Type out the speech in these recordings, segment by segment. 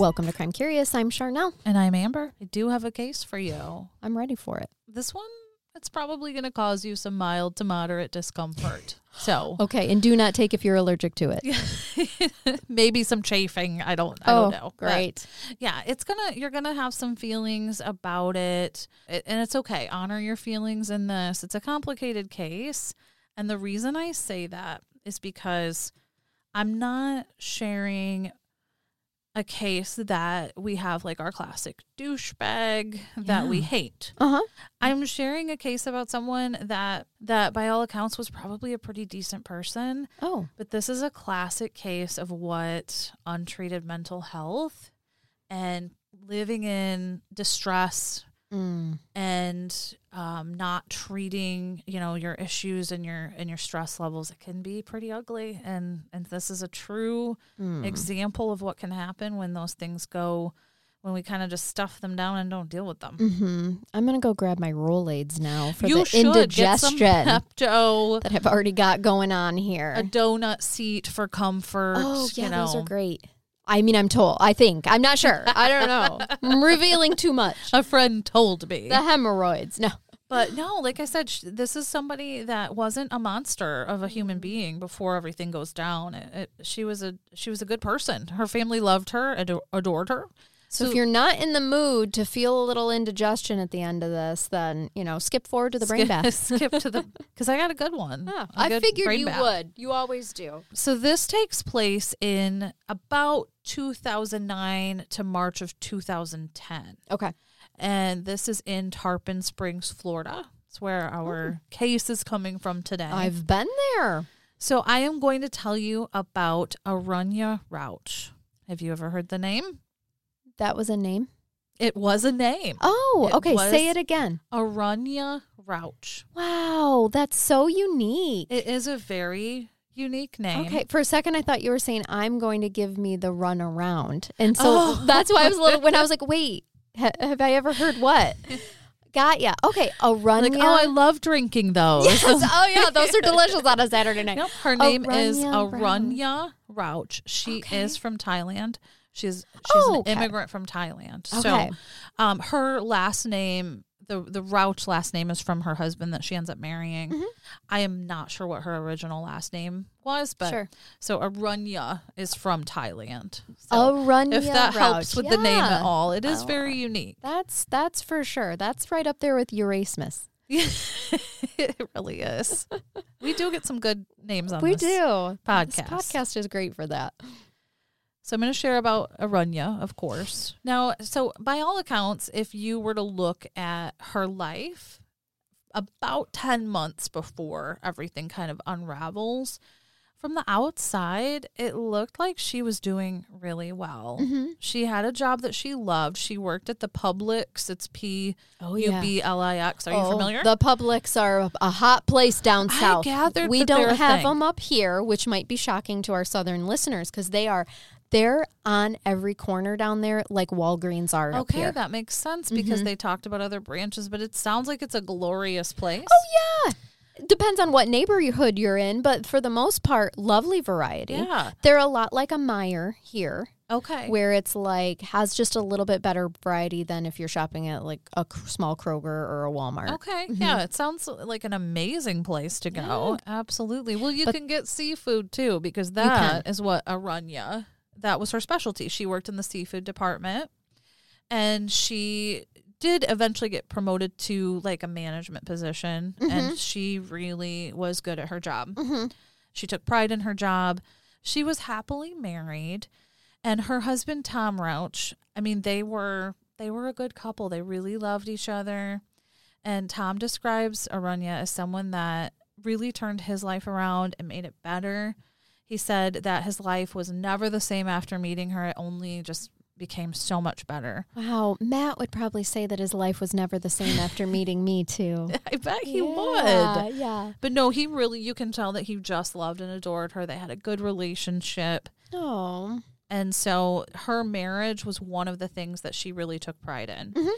Welcome to Crime Curious. I'm Charnel. And I'm Amber. I do have a case for you. I'm ready for it. This one, it's probably going to cause you some mild to moderate discomfort. So, Okay, and do not take if you're allergic to it. maybe some chafing. I don't. I don't oh, know. But, Oh, Great. yeah, it's gonna. You're gonna have some feelings about it, it, and it's okay. Honor your feelings in this. It's a complicated case, and the reason I say that is because I'm not sharing a case that we have like our classic douchebag that we hate. Uh huh. I'm sharing a case about someone that that by all accounts was probably a pretty decent person, Oh. but this is a classic case of what untreated mental health and living in distress Mm. and um, not treating you know your issues and your and your stress levels it can be pretty ugly and and this is a true Mm. example of what can happen when those things go when we kind of just stuff them down and don't deal with them hmm I'm gonna go grab my Rolaids now for you the should indigestion Pepto, that I've already got going on here. a donut seat for comfort. oh yeah, you know. those are great. I mean, I'm told. I think. I'm not sure. I don't know. I'm revealing too much. A friend told me, The hemorrhoids. No. but no, like I said, sh- this is somebody that wasn't a monster of a human mm-hmm. being before everything goes down. It, it, she was a she was a good person. Her family loved her, ado- adored her. So, if you're not in the mood to feel a little indigestion at the end of this, then you know, skip forward to the brain skip, bath. skip to the because I got a good one. A I good figured you bath. would. You always do. So this takes place in about 2009 to March of 2010. Okay. and this is in Tarpon Springs, Florida. It's where our oh. case is coming from today. I've been there. so I am going to tell you about Arunya Rouch. Have you ever heard the name? That was a name. It was a name. Oh, It okay. Say it again. Arunya Rouch. Wow, that's so unique. It is a very unique name. Okay, for a second I thought you were saying I'm going to give me the run around, and so Oh. that's why I was a little. When I was like, "Wait, ha- have I ever heard what?" Got ya. Okay, a run. Like, oh, I love drinking those. yes. Oh yeah, those are delicious on a Saturday night. Yep, her name is Arunya Arunya Rouch. She Okay. is from Thailand. She's she's Oh, an immigrant from Thailand. Okay. So, um, her last name, the the Rouch last name, is from her husband that she ends up marrying. Mhm. I am not sure what her original last name was, but Sure. so Arunya is from Thailand. So run. if that helps with the name at all, it is Oh. very unique. That's that's for sure. That's right up there with Erasmus. it really is. We do get some good names on we this do. podcast. This podcast is great for that. So I'm going to share about Arunya, of course. Now, so by all accounts, if you were to look at her life about 10 months before everything kind of unravels, from the outside, it looked like she was doing really well. Mm-hmm. She had a job that she loved. She worked at the Publix. It's P Oh U B L I X. Are you Oh, familiar? The Publix are a- hot place down I south. gathered we don't have thing. them up here, which might be shocking to our southern listeners because they are they're on every corner down there, like Walgreens are okay, that makes sense because Mhm. they talked about other branches, but it sounds like it's a glorious place. Oh yeah, depends on what neighborhood you're in, but for the most part, lovely variety. yeah. They're a lot like a Meijer here, Okay. where it's like has just a little bit better variety than if you're shopping at like a small Kroger or a Walmart. Okay. Yeah, it sounds like an amazing place to go. Absolutely. Well, you But- can get seafood too because that is what Arunya, that was her specialty. She worked in the seafood department and she did eventually get promoted to like a management position and she really was good at her job. hmm She took pride in her job. She was happily married, and her husband Tom Rouch. I mean, they were they were a good couple. They really loved each other. And Tom describes Arunya as someone that really turned his life around and made it better. He said that his life was never the same after meeting her. It only just became so much better. Wow, Matt would probably say that his life was never the same after meeting me too. I bet he Yeah, would. Yeah. But no, he really, you can tell that he just loved and adored her. They had a good relationship. Oh. And so her marriage was one of the things that she really took pride in. Mhm.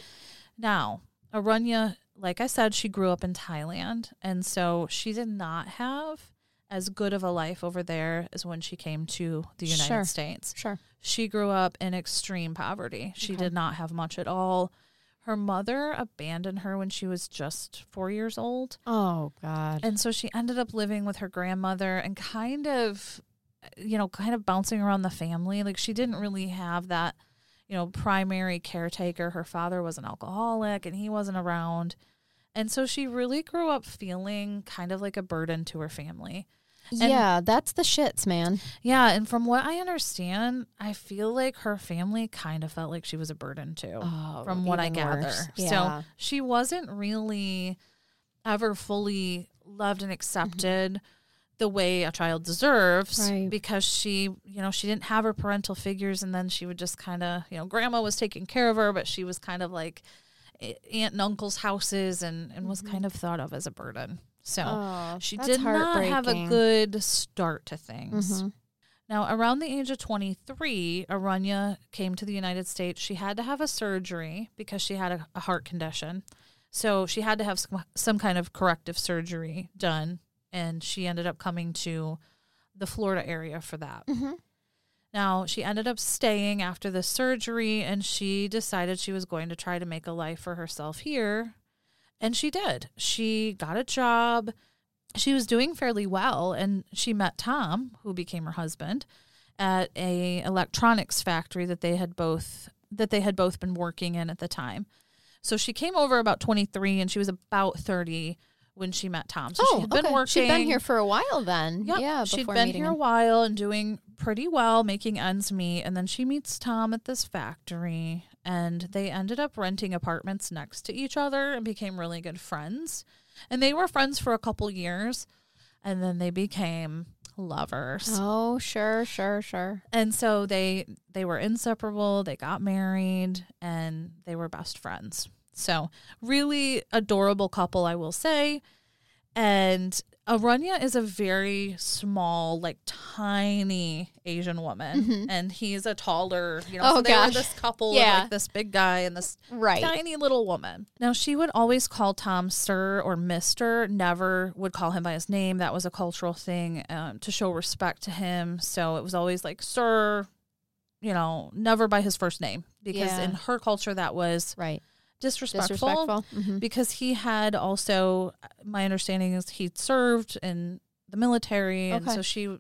Now, Arunya, like I said, she grew up in Thailand. And so she did not have as good of a life over there as when she came to the United Sure. States. Sure. She grew up in extreme poverty. She Okay. did not have much at all. Her mother abandoned her when she was just four years old. Oh God. And so she ended up living with her grandmother and kind of, you know, kind of bouncing around the family. Like she didn't really have that, you know, primary caretaker. Her father was an alcoholic and he wasn't around. And so she really grew up feeling kind of like a burden to her family. Yeah, that's the shits, man. Yeah. And from what I understand, I feel like her family kind of felt like she was a burden too Oh, from what I gather. worse. So she wasn't really ever fully loved and accepted the way a child deserves Right. because she, you know, she didn't have her parental figures and then she would just kind of, you know, grandma was taking care of her, but she was kind of like aunt and uncle's houses and, and was mm-hmm. kind of thought of as a burden. So Oh, she did not have a good start to things. Mhm. Now, around the age of 23, Arunya came to the United States. She had to have a surgery because she had a, a heart condition. So she had to have some, some kind of corrective surgery done. And she ended up coming to the Florida area for that. Mhm. Now, she ended up staying after the surgery and she decided she was going to try to make a life for herself here. And she did. She got a job. She was doing fairly well and she met Tom, who became her husband, at a electronics factory that they had both that they had both been working in at the time. So she came over about 23 and she was about 30 when she met Tom. So oh, she had been okay. working She'd been here for a while then. Yep. Yeah, she'd been here a while and doing pretty well, making ends meet. And then she meets Tom at this factory, and they ended up renting apartments next to each other and became really good friends. And they were friends for a couple years, and then they became lovers. Oh, sure, sure, sure. And so they they were inseparable. They got married, and they were best friends. So really adorable couple, I will say. And Arunya is a very small, like tiny Asian woman, and he's a taller. You know, Oh, so they gosh. were this couple, Yeah. of like this big guy and this Right. tiny little woman. Now, she would always call Tom Sir or Mister, never would call him by his name. That was a cultural thing um, to show respect to him. So it was always like Sir, you know, never by his first name because Yeah. in her culture that was Right. Disrespectful. Disrespectful. Mhm. Because he had also, my understanding is he'd served in the military. And so she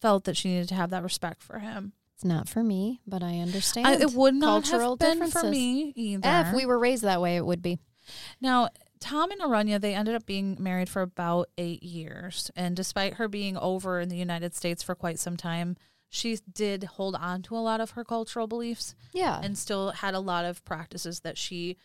felt that she needed to have that respect for him. It's not for me, but I understand. I, it would not Cultural have been for me either. If we were raised that way, it would be. Now, Tom and Arunya, they ended up being married for about eight years. And despite her being over in the United States for quite some time, she did hold on to a lot of her cultural beliefs Yeah. and still had a lot of practices that she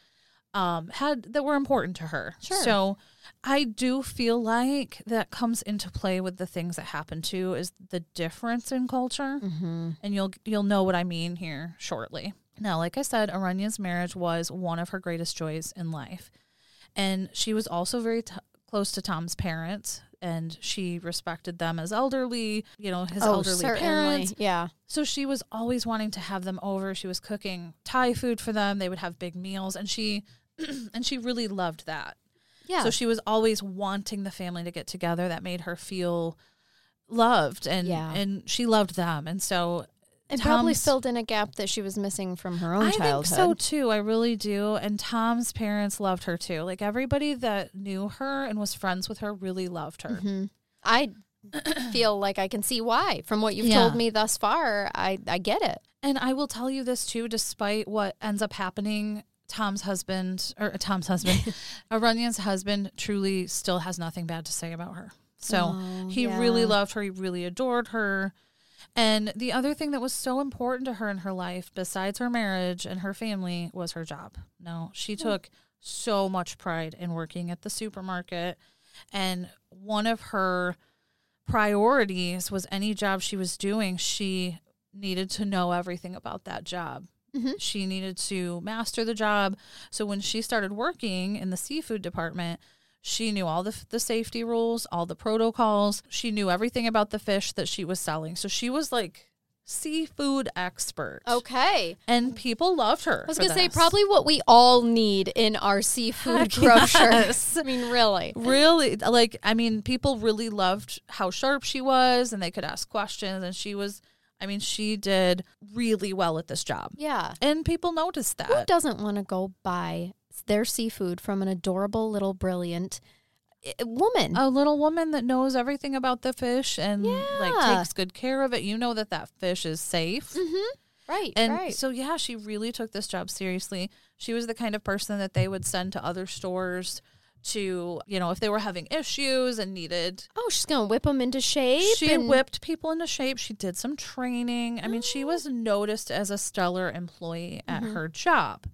um, had that were important to her. Sure. So I do feel like that comes into play with the things that happen too is the difference in culture mm-hmm. and you'll you'll know what I mean here shortly. Now, like I said, Aranya's marriage was one of her greatest joys in life, and she was also very t- close to Tom's parents, and she respected them as elderly, you know, his oh, elderly certainly. parents. Yeah. So she was always wanting to have them over. She was cooking Thai food for them. They would have big meals, and she and she really loved that. Yeah. So she was always wanting the family to get together. That made her feel loved, and Yeah. and she loved them, and so it probably filled in a gap that she was missing from her own I childhood. think so too. I really do. And Tom's parents loved her too. Like everybody that knew her and was friends with her really loved her. Mhm. I feel like I can see why. From what you've Yeah. told me thus far, I, I get it. And I will tell you this too, despite what ends up happening, Tom's husband or uh, Tom's husband, Arunya's husband truly still has nothing bad to say about her. So Oh, he really loved her, he really adored her. And the other thing that was so important to her in her life, besides her marriage and her family, was her job. No, she took so much pride in working at the supermarket. And one of her priorities was any job she was doing, she needed to know everything about that job. Mhm. She needed to master the job. So when she started working in the seafood department, she knew all the the safety rules, all the protocols. She knew everything about the fish that she was selling. So she was like seafood expert. Okay. And people loved her. I was going to say probably what we all need in our seafood Heck grocers. yes. I mean, really. really like i mean people really loved how sharp she was and they could ask questions and she was i mean she did really well at this job Yeah. and people noticed that. Who doesn't want to go buy their seafood from an adorable little brilliant eh, woman? a little woman that knows everything about the fish and like takes good care of it you know that that fish is safe mm-hmm. Right. and right. so yeah she really took this job seriously she was the kind of person that they would send to other stores to you know if they were having issues and needed oh, she's going to whip them into shape. She and- whipped people into shape. She did some training. I mean, Oh. she was noticed as a stellar employee at Mm-hmm. her job.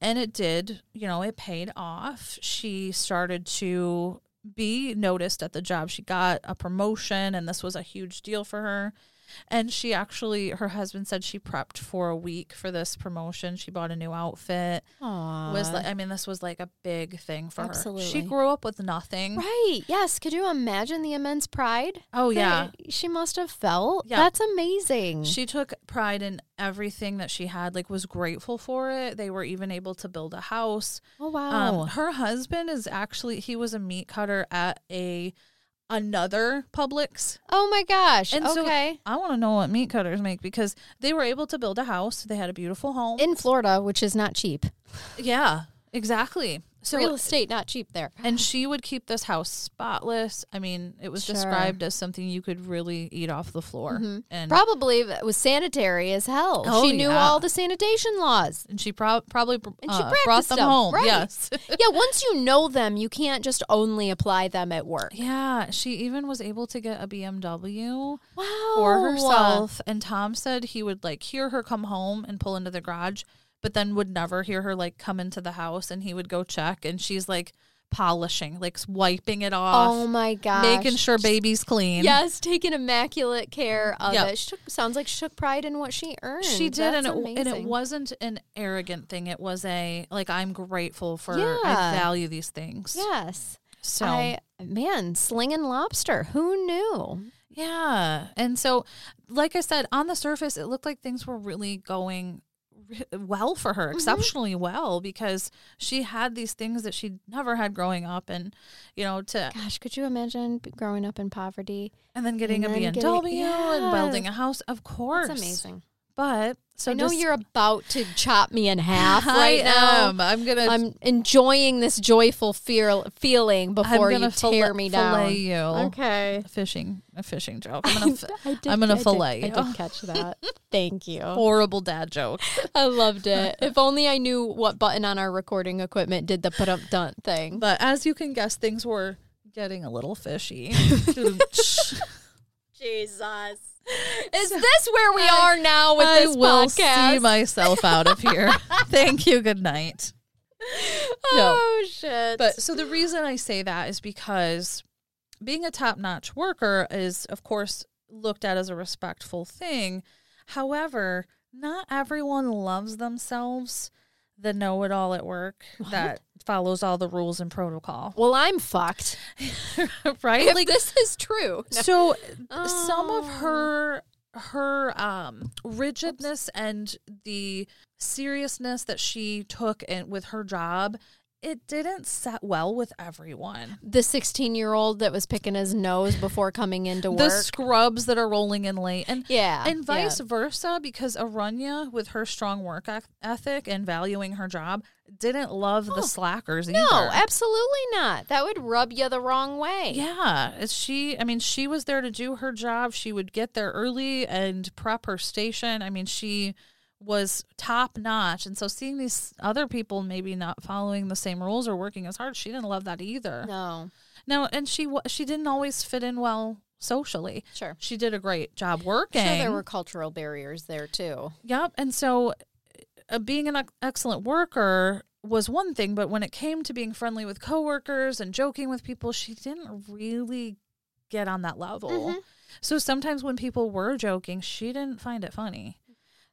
And it did, you know, it paid off. She started to be noticed at the job. She got a promotion, and this was a huge deal for her. And she actually, her husband said she prepped for a week for this promotion. She bought a new outfit. Aw. Was like, I mean, this was like a big thing for her. Absolutely. She grew up with nothing. Right. Yes. Could you imagine the immense pride? Oh that yeah, She must have felt. Yeah. That's amazing. She took pride in everything that she had, like was grateful for it. They were even able to build a house. oh, wow. Um, her husband is actually he was a meat cutter at a another Publix. oh, my gosh. And so okay. I want to know what meat cutters make because they were able to build a house. They had a beautiful home. In Florida, which is not cheap. yeah, exactly. So Real estate, not cheap there. and she would keep this house spotless. I mean, it was Sure. described as something you could really eat off the floor. And Probably it was sanitary as hell. Oh, she knew yeah. all the sanitation laws. and she prob- probably And she uh, brought them them, home. right. Yes. yeah, once you know them, you can't just only apply them at work. Yeah, she even was able to get a BMW Wow. for herself. And Tom said he would like hear her come home and pull into the garage, but then would never hear her like come into the house and he would go check and she's like polishing, like wiping it off, Oh my gosh. making sure baby's clean. Yes, taking immaculate care of Yep. it. She took, sounds like she took pride in what she earned. She did, That's and it, and it wasn't an arrogant thing. It was a like I'm grateful for. Yeah. I value these things. Yes. So I man, slinging lobster. Who knew? Yeah. And so, like I said, on the surface, it looked like things were really going well for Mm-hmm. her, exceptionally well, because she had these things that she never had growing up. And, you know, to, Gosh, could you imagine growing up in poverty? and then getting And a then BMW getting- and building a house, of course. That's amazing. But, so I know just- you're about to chop me in half I right now. am. I'm to. I'm enjoying this joyful feel, feeling before you tear me down. fillet you. Okay. A fishing, a fishing joke. I'm gonna, fi- I did, I'm gonna I did- fillet I you. did catch that. Thank you. horrible dad joke. I loved it. If only I knew what button on our recording equipment did the put up dunt thing. But as you can guess, things were getting a little fishy. Jesus. Is this where we are now with this? I this will podcast? see myself out of here. Thank you. Good night. oh shit. But so the reason I say that is because being a top notch worker is, of course, looked at as a respectful thing. However, not everyone loves themselves, the know it all at work that follows all the rules and protocol. well, I'm fucked. right? If Like this is true. so some of Oh. her her um rigidness and the seriousness that she took in with her job it didn't set well with everyone The 16 year old that was picking his nose before coming into work. the scrubs that are rolling in late and yeah. and vice yeah. versa because Arunya with her strong work ethic and valuing her job didn't love the slackers either No, absolutely not. That would rub you the wrong way. Yeah, she. I mean, she was there to do her job. She would get there early and prep her station. I mean, she was top notch. And so, seeing these other people maybe not following the same rules or working as hard, she didn't love that either. No. No, and she she didn't always fit in well socially. Sure. She did a great job working. Sure, there were cultural barriers there too. Yep. And so uh, being an excellent worker was one thing, but when it came to being friendly with coworkers and joking with people, she didn't really get on that level. Mhm. So sometimes when people were joking, she didn't find it funny.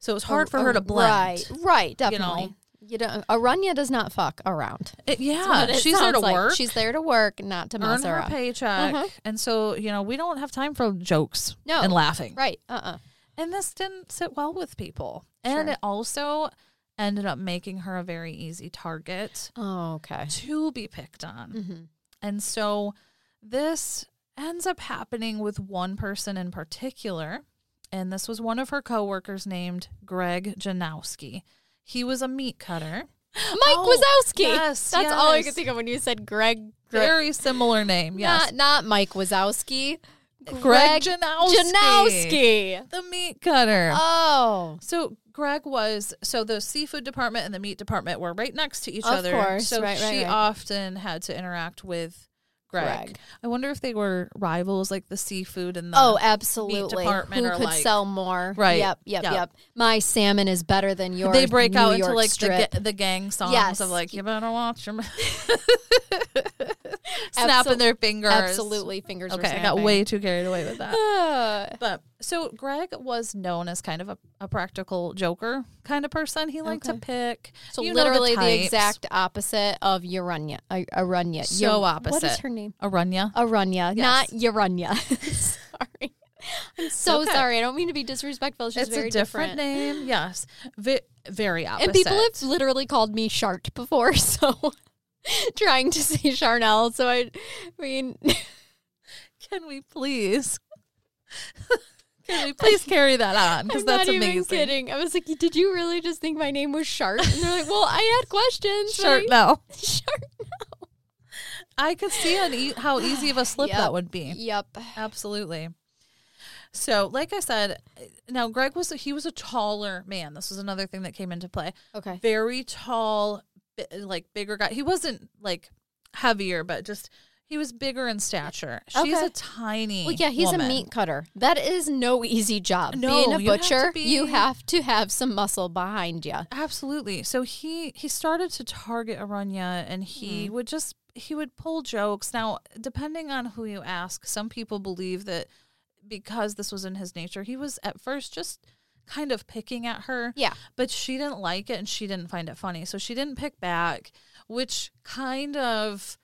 So it was hard for her to blend. Right, right, definitely. know? You don't. Aranya does not fuck around. It- yeah, it she's there to like. work. She's there to work, not to earn mess her around. paycheck. Mhm. And so, you know, we don't have time for jokes No. and laughing. Right. Uh. uh And this didn't sit well with people. And Sure. it also ended up making her a very easy target Oh, okay. to be picked on. Mm-hmm. And so this ends up happening with one person in particular. And this was one of her coworkers named Greg Janowski. He was a meat cutter. Mike Oh, Wazowski. yes, That's all I yes. could think of when you said Greg. Greg. Very similar name. Yes. Not not Mike Wazowski. Greg Janowski. Janowski. The meat cutter. Oh. So Greg was so the seafood department and the meat department were right next to each Of other. course, so right, right, she right. often had to interact with Greg. Greg. I wonder if they were rivals, like the seafood and the Oh, absolutely. department Who could like- sell more? Right. Yep. Yep. Yep. Yep. My salmon is better than yours. they break New out into like the, ga- the gang songs Yes. of like you better watch your snapping Absol- their fingers. Absolutely, fingers. Okay, I got way too carried away with that. But so Greg was known as kind of a, a practical joker kind of person. He liked to pick. so you literally the, types. exact opposite of Urania. Uh, Aranya. So Ur- opposite. is her name? Aranya. Aranya, Yes. not Urania. sorry. I'm so okay. sorry. I don't mean to be disrespectful. She's it's very a different, name. Yes, Vi- very opposite. And people have literally called me Shart before, so trying to say Charnel. So I, I mean, Can we please? Can we please carry that on? Because that's not amazing. even kidding. I was like, did you really just think my name was Shark? And they're like, well, I had questions. but Shirt I- no. I could see an e- how easy of a slip Yep. that would be. Yep. Absolutely. So, like I said, now Greg was he was a taller man. This was another thing that came into play. Okay. Very tall, like bigger guy. He wasn't like heavier, but just he was bigger in stature. She's Okay. a tiny. Well, yeah, he's woman. a meat cutter. That is no easy job. No, Being a you have to butcher, be- you have to have some muscle behind you. Absolutely. So he he started to target Aranya and he hmm. would just he would pull jokes. Now, depending on who you ask, some people believe that because this was in his nature, he was at first just kind of picking at her. Yeah. But she didn't like it and she didn't find it funny. So she didn't pick back, which kind of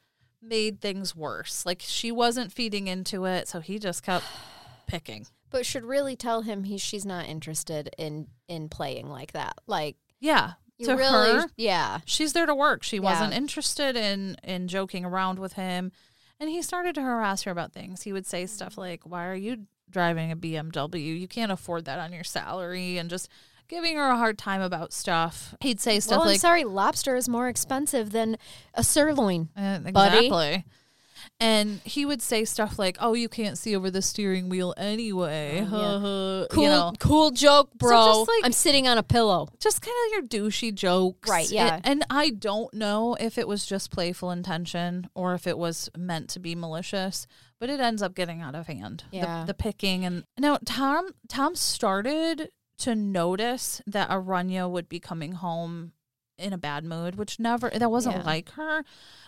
made things worse. Like she wasn't feeding into it, so he just kept picking. But should really tell him he she's not interested in in playing like that. Like Yeah. to really, her, yeah. she's there to work. She wasn't interested in in joking around with him. And he started to harass her about things. He would say stuff mm. like, "Why are you driving a BMW? You can't afford that on your salary." And just giving her a hard time about stuff. He'd say stuff Well, I'm like, sorry, lobster is more expensive than a sirloin. Uh, buddy. And he would say stuff like, "Oh, you can't see over the steering wheel anyway." Oh, You Cool, know, cool joke, bro. just, like- I'm sitting on a pillow. just kind of your douchey jokes. Right, yeah. It- and I don't know if it was just playful intention or if it was meant to be malicious, but it ends up getting out of hand. The- Yeah. The, picking and now Tom Tom started to notice that Aranya would be coming home in a bad mood, which never that wasn't Yeah. like her.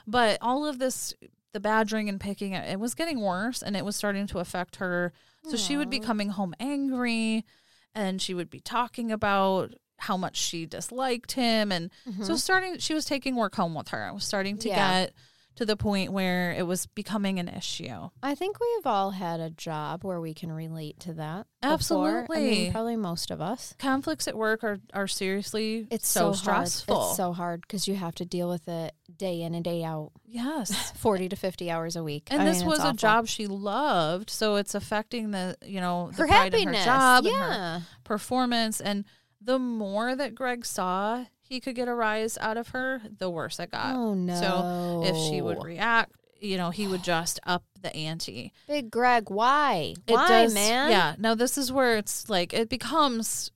But all of this the badgering and picking it, was getting worse and it was starting to affect her. So she would be coming home angry and she would be talking about how much she disliked him and so starting she was taking work home with her. It was starting to Mm-hmm. Yeah. get to the point where it was becoming an issue. I think we've all had a job where we can relate to that. before. I mean, probably most of us. Conflicts at work are, are seriously It's so, so, stressful. Hard. It's so hard because you have to deal with it day in and day out, yes. 40 to 50 hours a week. And I this mean, was it's a job she loved, so it's affecting the you know the Her pride in happiness. her job and her yeah. performance. And the more that Greg saw he could get a rise out of her, the worse it got. oh, no. So if she would react, you know, he would just up the ante. Big Greg, why? It why, does, man? Yeah. Now this is where it's like it becomes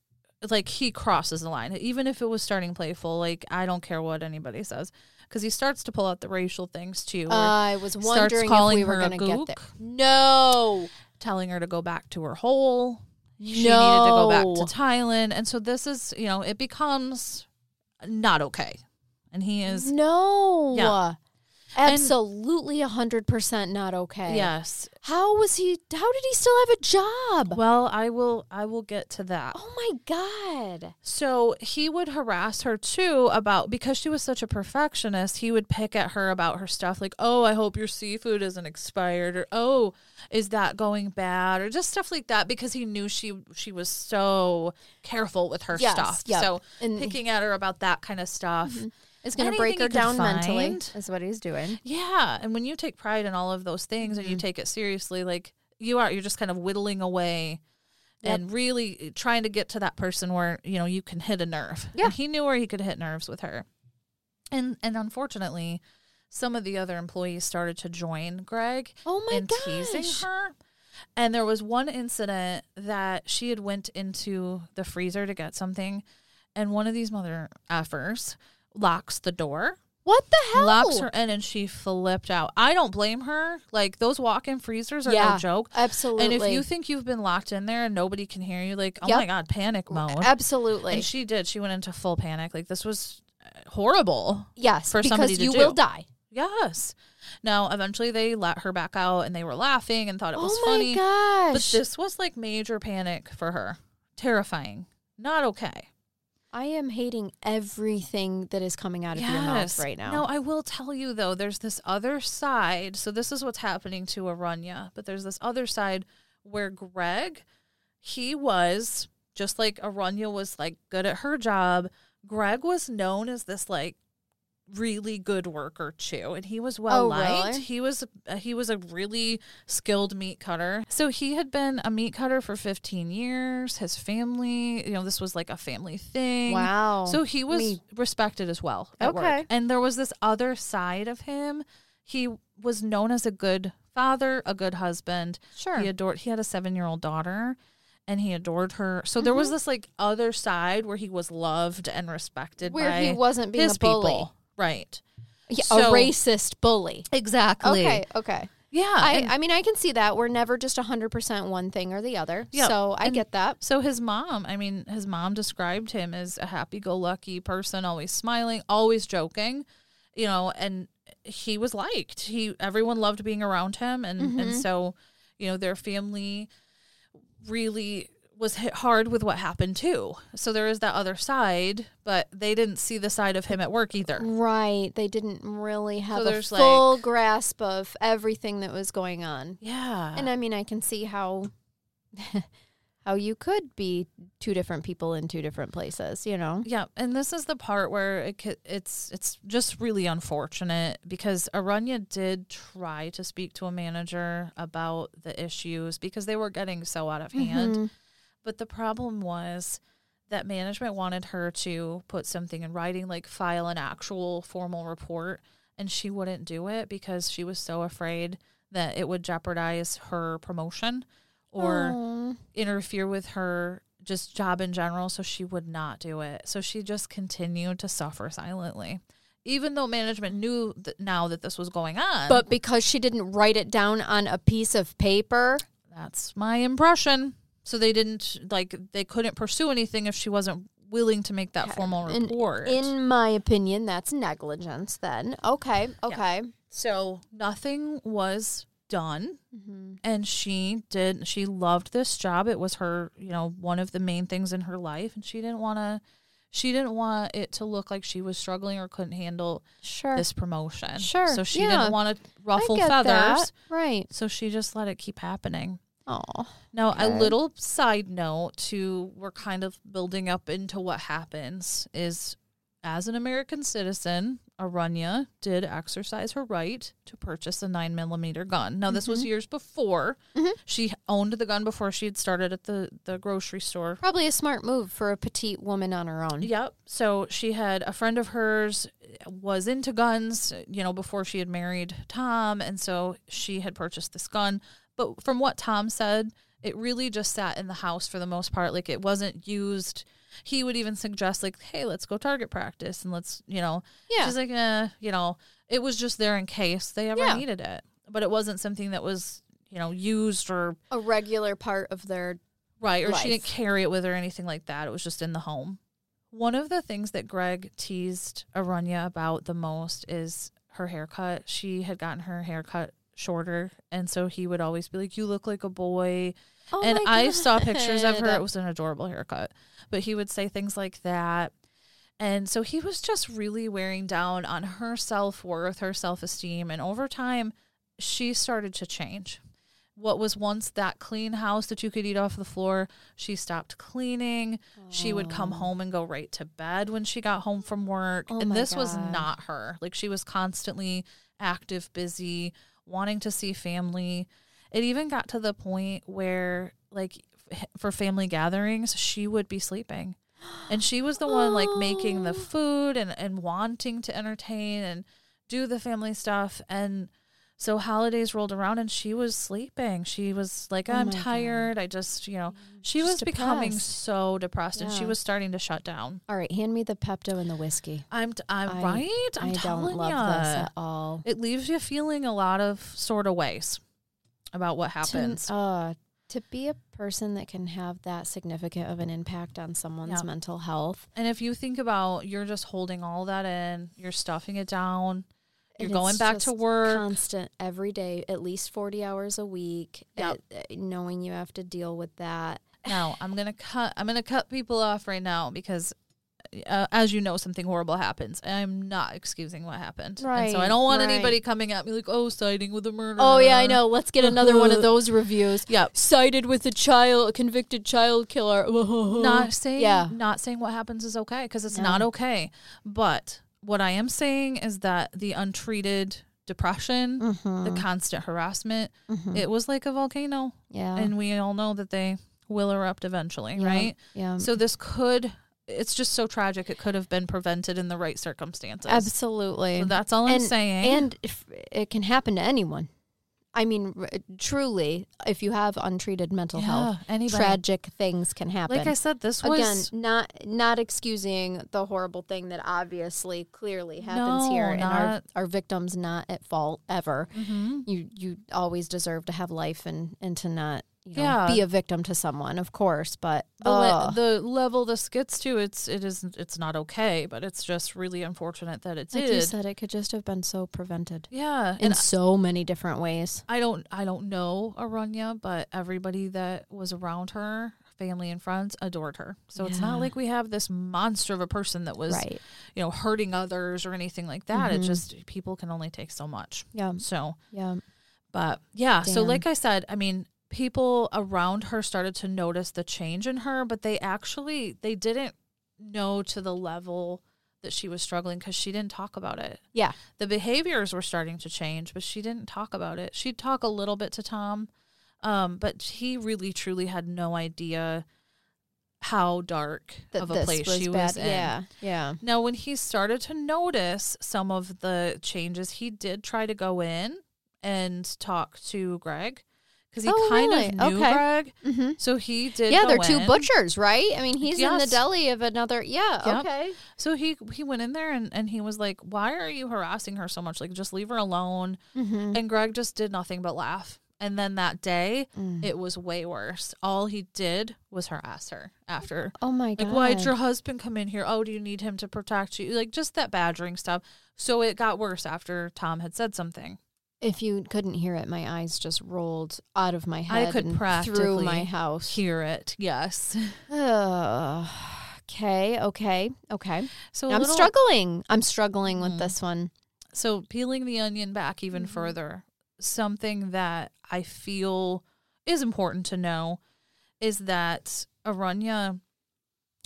like he crosses the line. Even if it was starting playful, like I don't care what anybody says, because he starts to pull out the racial things too, where I was starts wondering if we were going to get there. No. telling her to go back to her hole. She needed to go back to Thailand, and so this is you know it becomes not okay, and he is No. Yeah. Absolutely, a hundred percent not okay. Yes. How was he? How did he still have a job? Well, I will I will get to that. Oh my god. So he would harass her too about because she was such a perfectionist, he would pick at her about her stuff like, "Oh, I hope your seafood isn't expired," or "Oh, is that going bad?" or just stuff like that because he knew she she was so careful with her Yes, stuff. yep. So And- picking at her about that kind of stuff. Mm-hmm. Is going to break her down mentally. Is what he's doing. Yeah, and when you take pride in all of those things and you mm-hmm. take it seriously, like you are, you're just kind of whittling away Yep. and really eh, trying to get to that person where you know you can hit a nerve. Yeah. and he knew where he could hit nerves with her, and and unfortunately, some of the other employees started to join Greg Oh my in teasing gosh. her. And there was one incident that she had went into the freezer to get something, and one of these mother effers locks the door What the hell? locks her in and she flipped out. I don't blame her. Like those walk-in freezers are Yeah, no joke. Absolutely. And if you think you've been locked in there and nobody can hear you, like, oh Yep. my god, panic mode. absolutely. And she did. She went into full panic. Like this was uh, horrible. yes, for because somebody to you do. will die. Yes. Now, eventually they let her back out and they were laughing and thought it was oh my funny. gosh. But this was like major panic for her. Terrifying. Not okay. I am hating everything that is coming out of your mouth right now. No, I will tell you though, there's this other side. So this is what's happening to Aranya, but there's this other side where Greg, he was just like Aranya was like good at her job. Greg was known as this like really good worker too and he was well Oh, liked really? he was uh, he was a really skilled meat cutter so he had been a meat cutter for 15 years his family you know this was like a family thing wow. so he was Me- respected as well. At Okay. Work. And there was this other side of him. He was known as a good father, a good husband. sure. He adored he had a seven year old daughter and he adored her. So there Mm-hmm. was this like other side where he was loved and respected Where by he wasn't being his a bully. people. Right. Yeah, a racist bully. Exactly. Okay, okay. Yeah. I, I mean, I can see that. We're never just 100% one thing or the other. Yep. So I get that. So his mom, I mean, his mom described him as a happy-go-lucky person, always smiling, always joking, you know, and he was liked. He everyone loved being around him and Mm-hmm. and so, you know, their family really was hit hard with what happened too. So there is that other side, but they didn't see the side of him at work either. Right. They didn't really have a full like- grasp of everything that was going on. Yeah. And I mean, I can see how how you could be two different people in two different places, you know? Yeah, and this is the part where it, it's it's just really unfortunate because Aranya did try to speak to a manager about the issues because they were getting so out of hand. Mhm. But the problem was that management wanted her to put something in writing, like file an actual formal report, and she wouldn't do it because she was so afraid that it would jeopardize her promotion or Aw. interfere with her just job in general so she would not do it. So she just continued to suffer silently even though management knew that now that this was going on. But because she didn't write it down on a piece of paper, that's my impression so they didn't like they couldn't pursue anything if she wasn't willing to make that formal in- report in my opinion, that's negligence then. Okay, okay. so nothing was done Mhm. and she did she loved this job it was her you know one of the main things in her life and she didn't want to she didn't want it to look like she was struggling or couldn't handle Sure. this promotion Sure, so she yeah. didn't want to ruffle feathers that. Right. so she just let it keep happening Oh. now a little side note to we're kind of building up into what happens is as an american citizen aranya did exercise her right to purchase a 9 millimeter gun now this was years before Mhm. she owned the gun before she had started at the, the grocery store Probably a smart move for a petite woman on her own. Yep. So she had a friend of hers was into guns, you know, before she had married Tom, and so she had purchased this gun. But from what Tom said, it really just sat in the house for the most part. Like it wasn't used. He would even suggest like, "Hey, let's go target practice and let's, you know." Yeah. She's like, "Eh, you know, it was just there in case they ever Yeah. needed it." But it wasn't something that was, you know, used or A regular part of their Right, or life. she didn't carry it with her or anything like that. It was just in the home. One of the things that Greg teased Aranya about the most is her haircut. She had gotten her haircut shorter, and so he would always be like, "You look like a boy." Oh and I saw pictures of her. It was an adorable haircut, but he would say things like that. And so he was just really wearing down on her self worth, her self esteem. And over time, she started to change. What was once that clean house that you could eat off the floor, she stopped cleaning. She would come Oh. home and go right to bed when she got home from work. Oh and this was not her. Like she was constantly active, busy, wanting to see family. It even got to the point where, like, f- for family gatherings, she would be sleeping. And she was the one like making the Oh. food and, and wanting to entertain and do the family stuff. And so holidays rolled around and she was sleeping. She was like, Oh I'm God. tired. I just, you know, she Just was becoming so depressed and she was starting to shut down. All right, hand me the Pepto and the whiskey. I'm, I'm I- right. I'm I don't telling love ya. this at all. It leaves you feeling a lot of sort of ways about what happens. To, uh, to be a person that can have that significant of an impact on someone's Yeah. mental health. and if you think about you're just holding all that in, you're stuffing it down, you're and going back to work. constant every day, at least 40 hours a week, Yep. uh, uh, knowing you have to deal with that. now I'm gonna cut. I'm gonna cut people off right now because, uh, as you know, something horrible happens. I'm not excusing what happened, and so I don't want right. anybody coming at me like, "Oh, siding with a murderer." Oh, yeah, I know. Let's get another one of those reviews. Yep. Cited with a child, a convicted child killer. Not saying, Yeah. not saying what happens is okay because it's No. not okay. But what I am saying is that the untreated depression, Mhm, the constant harassment, mhm. it was like a volcano, yeah. and we all know that they will erupt eventually, Yeah, right? Yeah. So this could. It's just so tragic. It could have been prevented in the right circumstances. Absolutely. So that's all I'm and, saying. And if it can happen to anyone. I mean, r- truly, if you have untreated mental health, yeah, anybody. tragic things can happen. Like I said, this was Again, not not excusing the horrible thing that obviously clearly happens No, here, and our not- our victims not at fault ever. Mhm. You you always deserve to have life and and to not you know, Yeah. be a victim to someone, of course. But the, le- the level this gets to, it's it isn't it's not okay, but it's just really unfortunate that it like did. you said, it could just have been so prevented yeah, in so many different ways. I don't I don't know Aranya, but everybody that was around her, family and friends, adored her. So it's not like we have this monster of a person that was Right. you know hurting others or anything like that. It Mhm. just people can only take so much. Yeah. So Yeah. But yeah, so like I said, I mean, people around her started to notice the change in her, but they actually they didn't know to the level that she was struggling cuz she didn't talk about it. Yeah. The behaviors were starting to change, but she didn't talk about it. She'd talk a little bit to Tom, um, but he really truly had no idea how dark That of a place was she bad. was in. Yeah. Yeah. Now, when he started to notice some of the changes, he did try to go in and talk to Greg because he Oh, kind really? of knew Okay. Greg. Mm-hmm. So he did. Yeah, they're two butchers, right? I mean, he's in the deli of another. Yeah. Yep. Okay. So he he went in there and, and he was like, "Why are you harassing her so much? Like, just leave her alone." Mm-hmm. And Greg just did nothing but laugh. And then that day, Mm. it was way worse. All he did was harass her after. oh my god. Like, why'd your husband come in here? Oh, do you need him to protect you? Like, just that badgering stuff. So it got worse after Tom had said something. If you couldn't hear it, my eyes just rolled out of my head. I could and through my house. Hear it, yes. Okay. Okay. Okay. So I'm little- struggling. I'm struggling with Mhm. this one. So peeling the onion back even Mhm. further, something that I feel is important to know is that Aranya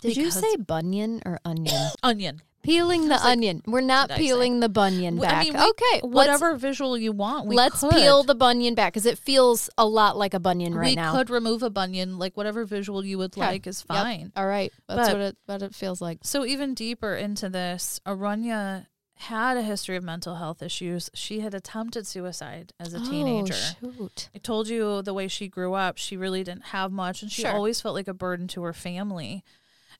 Did you say bunion or onion? onion, peeling the like, onion. We're not say? Eh? peeling the bunion W- I back. mean, we- okay. whatever visual you want, we let's could. peel the bunion back because it feels a lot like a bunion right we now. could remove a bunion, like whatever visual you would Okay. like is Yep. fine. All right. That's But- what it what it feels like. So even deeper into this, Aranya had a history of mental health issues. She had attempted suicide as a oh, teenager. Oh, shoot. I told you the way she grew up, she really didn't have much and she Sure. always felt like a burden to her family.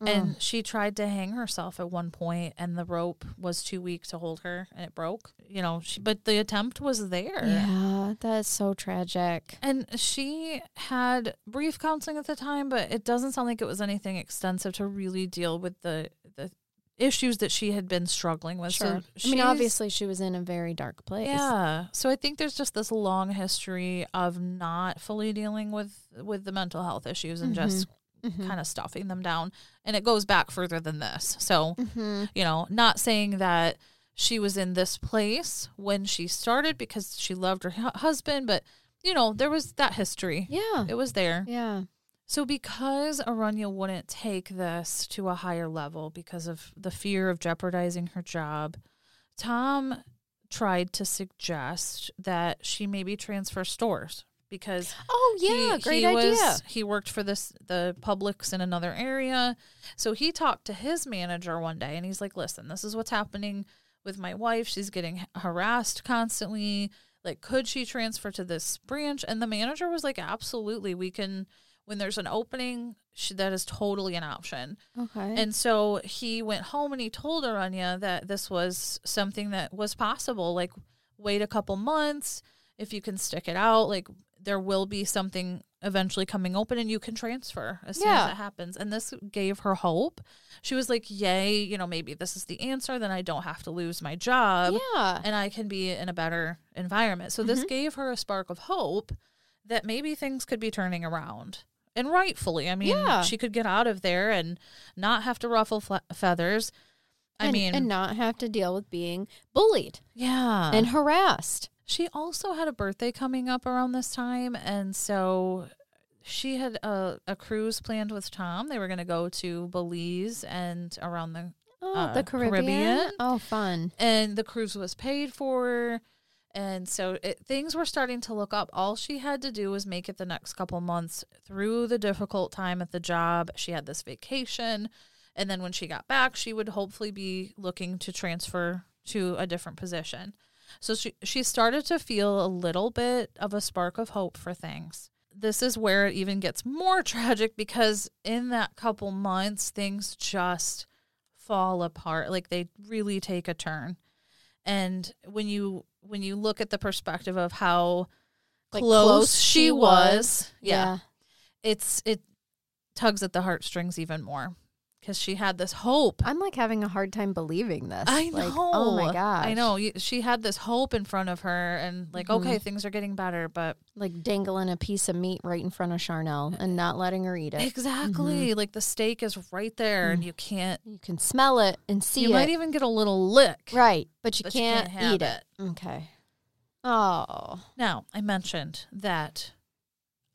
Mm. And she tried to hang herself at one point and the rope was too weak to hold her and it broke. You know, she, but the attempt was there. Yeah, that is so tragic. And she had brief counseling at the time, but it doesn't sound like it was anything extensive to really deal with the the issues that she had been struggling with. Sure. So I mean, obviously, she was in a very dark place. yeah. So I think there's just this long history of not fully dealing with with the mental health issues and just Mhm. kind of stuffing them down. And it goes back further than this. So, Mm-hmm. you know, not saying that she was in this place when she started because she loved her hu- husband, but you know, there was that history. Yeah. It was there. Yeah. So because Aranya wouldn't take this to a higher level because of the fear of jeopardizing her job, Tom tried to suggest that she maybe transfer stores because Oh, yeah. he, great he idea. Was, he worked for this the Publix in another area. So he talked to his manager one day and he's like, "Listen, this is what's happening with my wife. She's getting harassed constantly. Like could she transfer to this branch?" And the manager was like, "Absolutely. We can when there's an opening, she, that is totally an option." okay. And so he went home and he told Arunya that this was something that was possible. Like, wait a couple months. If you can stick it out, like, there will be something eventually coming open and you can transfer as soon Yeah. as it happens. And this gave her hope. She was like, Yay, you know, maybe this is the answer. Then I don't have to lose my job yeah. and I can be in a better environment. So this mm-hmm. gave her a spark of hope that maybe things could be turning around. And rightfully, I mean, Yeah. she could get out of there and not have to ruffle fe- feathers. I and, mean, and not have to deal with being bullied yeah. and harassed. She also had a birthday coming up around this time, and so she had a, a cruise planned with Tom. They were going to go to Belize and around the Oh, Uh, the Caribbean? Caribbean. Oh, fun. and the cruise was paid for and so it, things were starting to look up all she had to do was make it the next couple months through the difficult time at the job she had this vacation and then when she got back she would hopefully be looking to transfer to a different position so she she started to feel a little bit of a spark of hope for things. This is where it even gets more tragic because in that couple months things just fall apart. Like they really take a turn. And when you when you look at the perspective of how Like, close, close she was, was. yeah, it's it tugs at the heartstrings even more because she had this hope I'm like having a hard time believing this. I know. Like, oh my gosh. I know. She had this hope in front of her, and like, Mhm. okay, things are getting better, but Like dangling a piece of meat right in front of Charnel and not letting her eat it. exactly, like the steak is right there, and Mm. you can't. You can smell it and see it. you it. might even get a little lick, right, but you but can't, can't eat it. Okay. Oh. Now, I mentioned that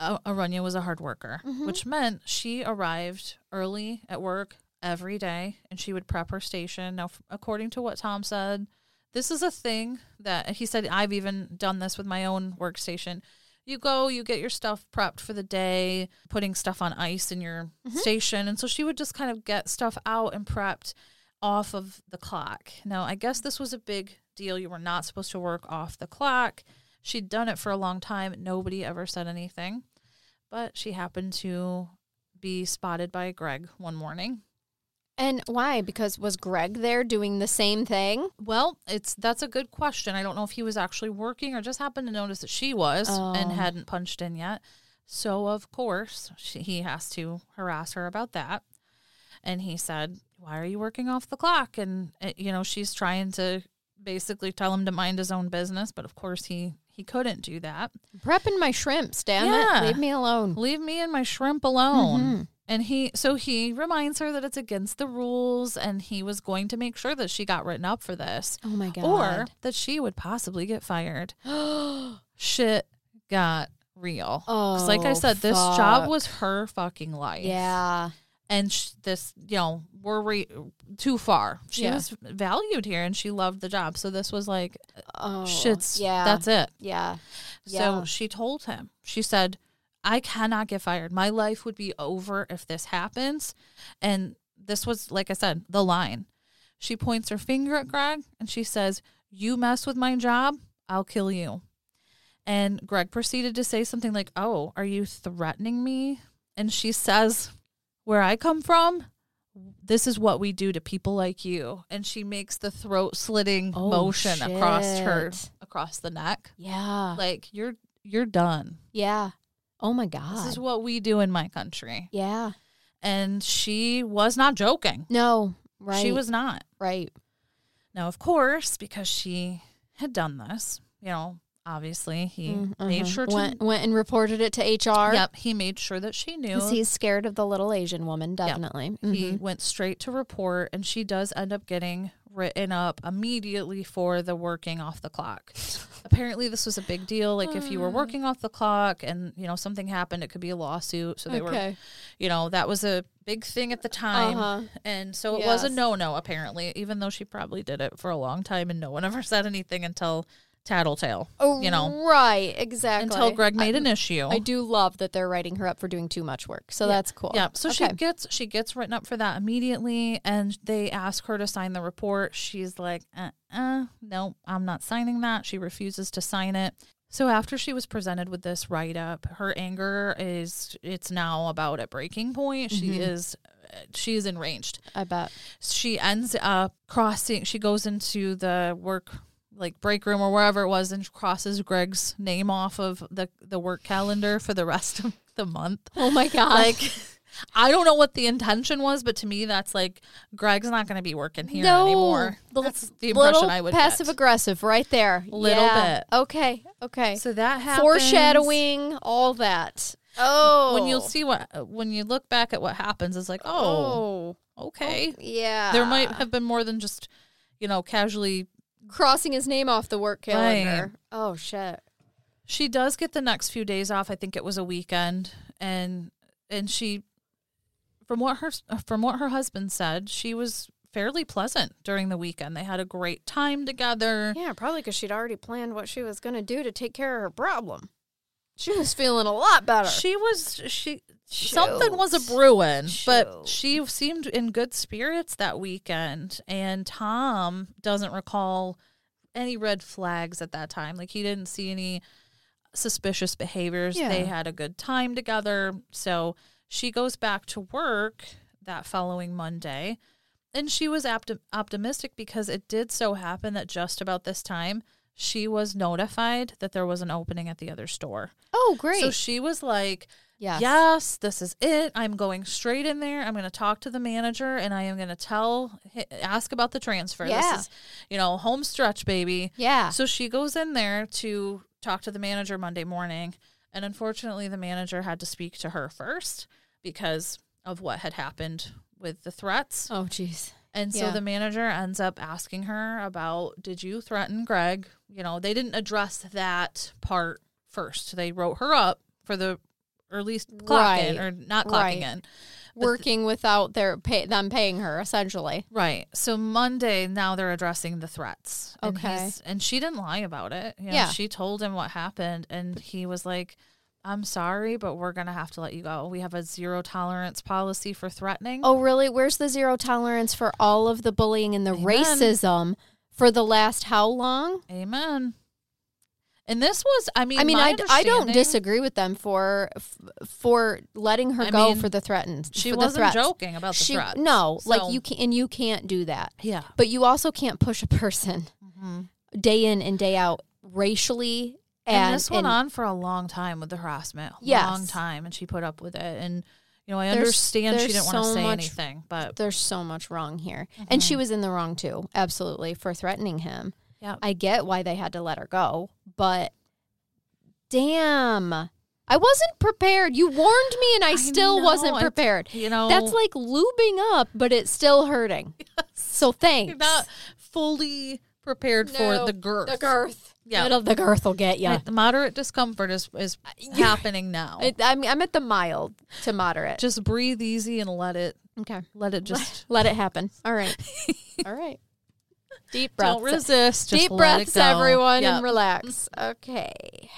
A- Arunya was a hard worker, Mhm. which meant she arrived early at work every day and she would prep her station. Now, f- according to what Tom said, this is a thing that he said, I've even done this with my own workstation. You go, you get your stuff prepped for the day, putting stuff on ice in your Mhm. station. And so she would just kind of get stuff out and prepped off of the clock. Now, I guess this was a big deal. You were not supposed to work off the clock. She'd done it for a long time. Nobody ever said anything. But she happened to be spotted by Greg one morning. And why? Because was Greg there doing the same thing? Well, it's that's a good question. I don't know if he was actually working or just happened to notice that she was and Oh. hadn't punched in yet. So of course she, he has to harass her about that. And he said, "Why are you working off the clock?" And uh, you know she's trying to basically tell him to mind his own business, but of course he he couldn't do that. Prepping my shrimps, damn Yeah. it. Leave me alone. Leave me and my shrimp alone. Mhm. And he so he reminds her that it's against the rules and he was going to make sure that she got written up for this Oh my god. or that she would possibly get fired. Shit got real. 'Cause like I Oh, said, this job was her fucking life. Yeah. And sh- this, you know, we're re- too far. She Yeah. was valued here and she loved the job. So this was like, Oh. shit's, yeah. that's it. yeah. So Yeah. she told him, she said, I cannot get fired. My life would be over if this happens. And this was, like I said, the line. She points her finger at Greg and she says, You mess with my job, I'll kill you. And Greg proceeded to say something like, Oh, are you threatening me? And she says, Where I come from, this is what we do to people like you. And she makes the throat slitting Oh, motion across her, across the neck Yeah. like you're you're done. yeah. Oh my god. This is what we do in my country. yeah. And she was not joking. No. Right. She was not. right. Now, of course, because she had done this, you know, obviously he Mm, made uh-huh. sure to. went went and reported it to HR. Yep, he made sure that she knew. he's scared of the little Asian woman, definitely. He Mhm. went straight to report, and she does end up getting written up immediately for the working off the clock. Apparently, this was a big deal. Like, if you were working off the clock and, you know, something happened, it could be a lawsuit. So they were, you know, that was a big thing at the time. Uh-huh. And so it was a no no, apparently, even though she probably did it for a long time and no one ever said anything until Tattletale, Oh, you know, right, exactly. until Greg made I, an issue. I do love that they're writing her up for doing too much work. So that's cool. Yeah. So she gets she gets written up for that immediately, and they ask her to sign the report. She's like, uh, uh no, I'm not signing that. She refuses to sign it. So after she was presented with this write up, her anger is it's now about a breaking point. She Mm-hmm. is she is enraged. I bet. She ends up crossing. She goes into the work like break room or wherever it was and crosses Greg's name off of the the work calendar for the rest of the month Oh my god. like I don't know what the intention was, but to me that's like Greg's not going to be working here no, anymore. Little- That's the impression little I would passive get. aggressive right there. Little Yeah. bit. Okay. Okay. So that happens. Foreshadowing, all that. Oh. When you'll see what when you look back at what happens, it's like, oh, Oh. okay. Yeah. There might have been more than just you know casually. Crossing his name off the work calendar. Oh shit. She does get the next few days off. I think it was a weekend, and and she, from what her from what her husband said, she was fairly pleasant during the weekend. They had a great time together. Yeah, probably because she'd already planned what she was going to do to take care of her problem. She was feeling a lot better. She was she something was a Shoot. brewing, but she seemed in good spirits that weekend. And Tom doesn't recall any red flags at that time. Like he didn't see any suspicious behaviors. Yeah. They had a good time together. So she goes back to work that following Monday. And she was opti- optimistic because it did so happen that just about this time, she was notified that there was an opening at the other store. oh, great. So she was like, yes. Yes, this is it. I'm going straight in there. I'm going to talk to the manager and I am going to tell, ask about the transfer. Yeah. This is, you know, home stretch, baby. Yeah. So she goes in there to talk to the manager Monday morning. And unfortunately, the manager had to speak to her first because of what had happened with the threats. oh, jeez. And so Yeah. the manager ends up asking her about did you threaten Greg? You know, they didn't address that part first. They wrote her up for the or at least clock in Right. or not clocking Right. in. Working without their pay, them paying her, essentially. Right. So Monday now they're addressing the threats. And Okay. he's- And she didn't lie about it. You know, Yeah. She told him what happened and he was like, I'm sorry, but we're gonna have to let you go. We have a zero tolerance policy for threatening. Oh, really? Where's the zero tolerance for all of the bullying and the Amen. racism for the last how long? Amen. And this was, I mean, I mean, I, I don't disagree with them for for letting her I go mean, for the threatens. She for wasn't threats. joking about the She threats. no, So- like you can and you can't do that. Yeah. But you also can't push a person Mm-hmm. day in and day out racially And, and, this went and on for a long time with the harassment. Yes. Long time. And she put up with it. And, you know, I There's- understand she didn't want to say much- anything, but there's so much wrong here. And Mm-hmm. she was in the wrong too, absolutely, for threatening him. yeah. I get why they had to let her go, but damn. I wasn't prepared. You warned me and I, I still know, wasn't prepared. You know, That's like lubing up, but it's still hurting. So thanks. you're not fully prepared for the girth. The girth. Yeah. It'll- the girth will get you. Right, the moderate discomfort is, is happening now. I'm, I'm at the mild to moderate. just breathe easy and let it okay. let it just Let it happen. All right. All right. Deep breaths. don't resist. Just Deep let it breaths, everyone, Yeah. and relax. Okay.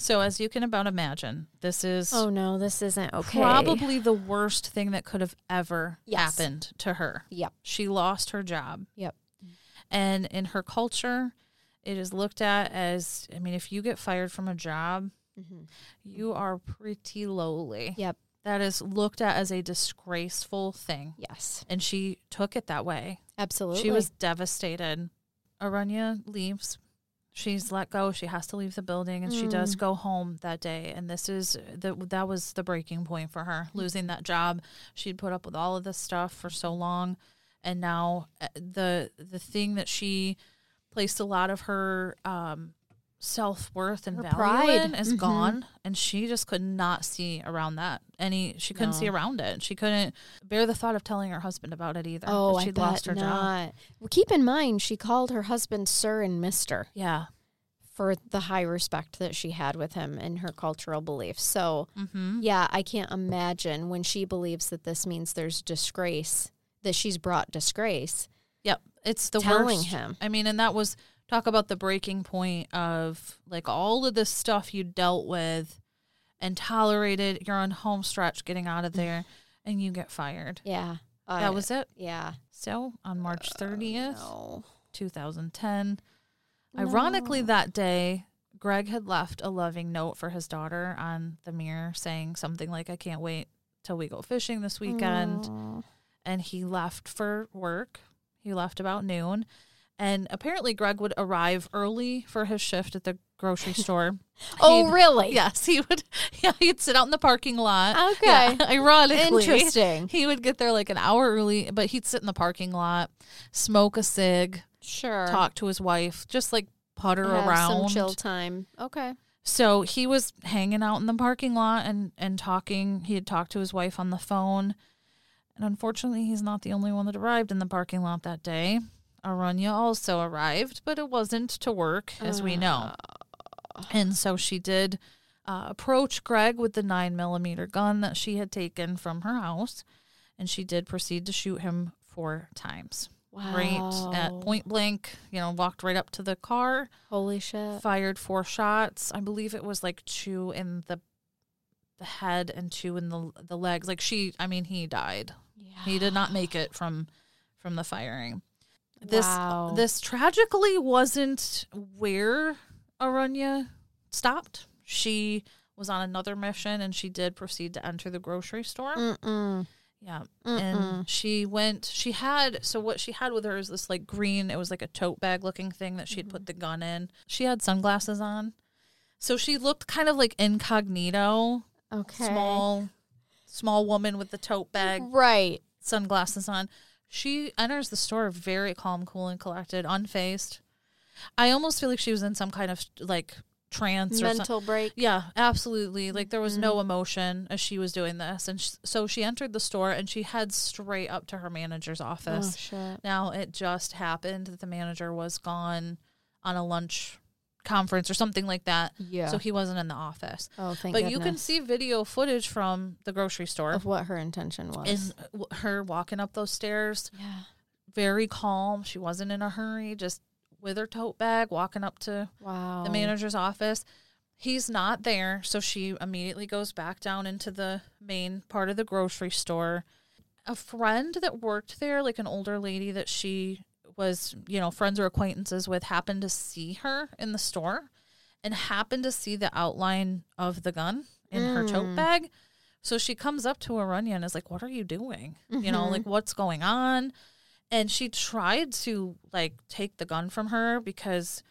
So as you can about imagine, this is Oh no, this isn't okay. probably the worst thing that could have ever Yes. happened to her. Yep. She lost her job. Yep. And in her culture, it is looked at as I mean, if you get fired from a job, Mhm. you are pretty lowly. Yep. That is looked at as a disgraceful thing. Yes. And she took it that way. Absolutely. She was devastated. Arunya leaves. She's let go. She has to leave the building, and she does Mm. go home that day. And this is the that was the breaking point for her, losing that job. She'd put up with all of this stuff for so long, and now uh, the the thing that she placed a lot of her um, self worth and Her value pride. in is Mhm. gone, and she just could not see around that any. She couldn't see around it. She couldn't bear the thought of telling her husband about it either. Oh, she'd lost her job. not. Well, keep in mind, she called her husband Sir and Mister Yeah. for the high respect that she had with him and her cultural beliefs. So, Mm-hmm. yeah, I can't imagine when she believes that this means there's disgrace, that she's brought disgrace. Yep. It's the Telling worst. him. I mean, and that was talk about the breaking point of like all of this stuff you dealt with and tolerated. You're on home stretch getting out of there and you get fired. Yeah. that was it. Yeah. So on March uh, 30th, No. 2010, ironically, that day, Greg had left a loving note for his daughter on the mirror saying something like, I can't wait till we go fishing this weekend and he left for work. He left about noon. And apparently, Greg would arrive early for his shift at the grocery store. Oh, He'd- really? Yes, he would. Yeah, he'd sit out in the parking lot. Okay. Yeah, ironically, Interesting. He would get there like an hour early, but he'd sit in the parking lot, smoke a cig, Sure. talk to his wife, just like putter around. some chill time. Okay. So he was hanging out in the parking lot and, and talking. He had talked to his wife on the phone. And unfortunately, he's not the only one that arrived in the parking lot that day. Arunya also arrived, but it wasn't to work, as we know. And so she did uh, approach Greg with the nine millimeter gun that she had taken from her house. And she did proceed to shoot him four times. Wow. Right at point blank, you know, walked right up to the car Holy shit. fired four shots. I believe it was like two in the the head and two in the the legs. Like she, I mean, he died. Yeah. He did not make it from from the firing. This Wow. this tragically wasn't where Arunya stopped. She was on another mission and she did proceed to enter the grocery store. Mm-mm. Yeah. Mm-mm. And she went, she had, so what she had with her is this like green, it was like a tote bag looking thing that she'd put mm-hmm. the gun in. She had sunglasses on. So she looked kind of like incognito, Okay. small, small woman with the tote bag, Right. sunglasses on. She enters the store very calm, cool, and collected, unfazed. I almost feel like she was in some kind of like trance or. Mental break. Yeah, absolutely. Like there was Mm-hmm. no emotion as she was doing this, and sh- so she entered the store and she heads straight up to her manager's Oh office. shit. now it just happened that the manager was gone on a lunch conference or something like that, Yeah. so he wasn't in the office. oh, thank but you can see video footage from the grocery store of what her intention was. in her walking up those stairs, yeah. very calm. She wasn't in a hurry, just with her tote bag, walking up to Wow. the manager's office. He's not there, so she immediately goes back down into the main part of the grocery store. A friend that worked there, like an older lady that she was, you know, friends or acquaintances with, happened to see her in the store and happened to see the outline of the gun in her tote Mm. bag. So she comes up to Arunya and is like, What are you doing? You know, like, what's going on? And she tried to, like, take the gun from her because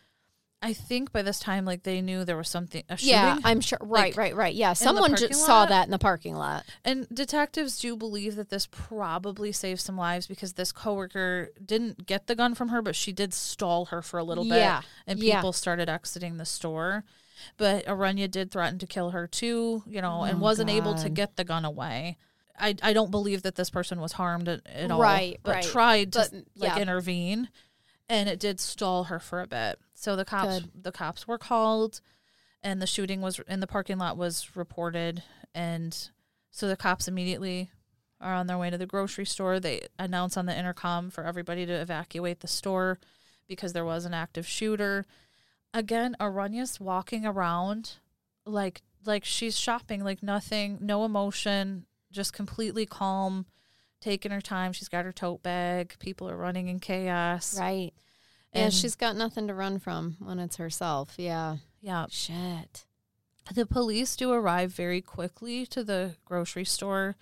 I think by this time, like, they knew there was something, a shooting. Yeah, I'm sure. Right, like, right, right. Yeah, someone just saw lot? that in the parking lot. And detectives do believe that this probably saved some lives because this coworker didn't get the gun from her, but she did stall her for a little bit. Yeah, And yeah. people started exiting the store. But Arunya did threaten to kill her too, you know, and Oh, wasn't able to get the gun away. I, I don't believe that this person was harmed at, at all. Right, But right. tried to But, like yeah. intervene. And it did stall her for a bit. So the cops Good. the cops were called and the shooting was in the parking lot was reported and so the cops immediately are on their way to the grocery store. They announce on the intercom for everybody to evacuate the store because there was an active shooter. Again, Arunya's walking around like like she's shopping, like nothing, no emotion, just completely calm, taking her time. She's got her tote bag. People are running in chaos. Right. Yeah, she's got nothing to run from when it's herself. Yeah. Yeah. Shit. The police do arrive very quickly to the grocery store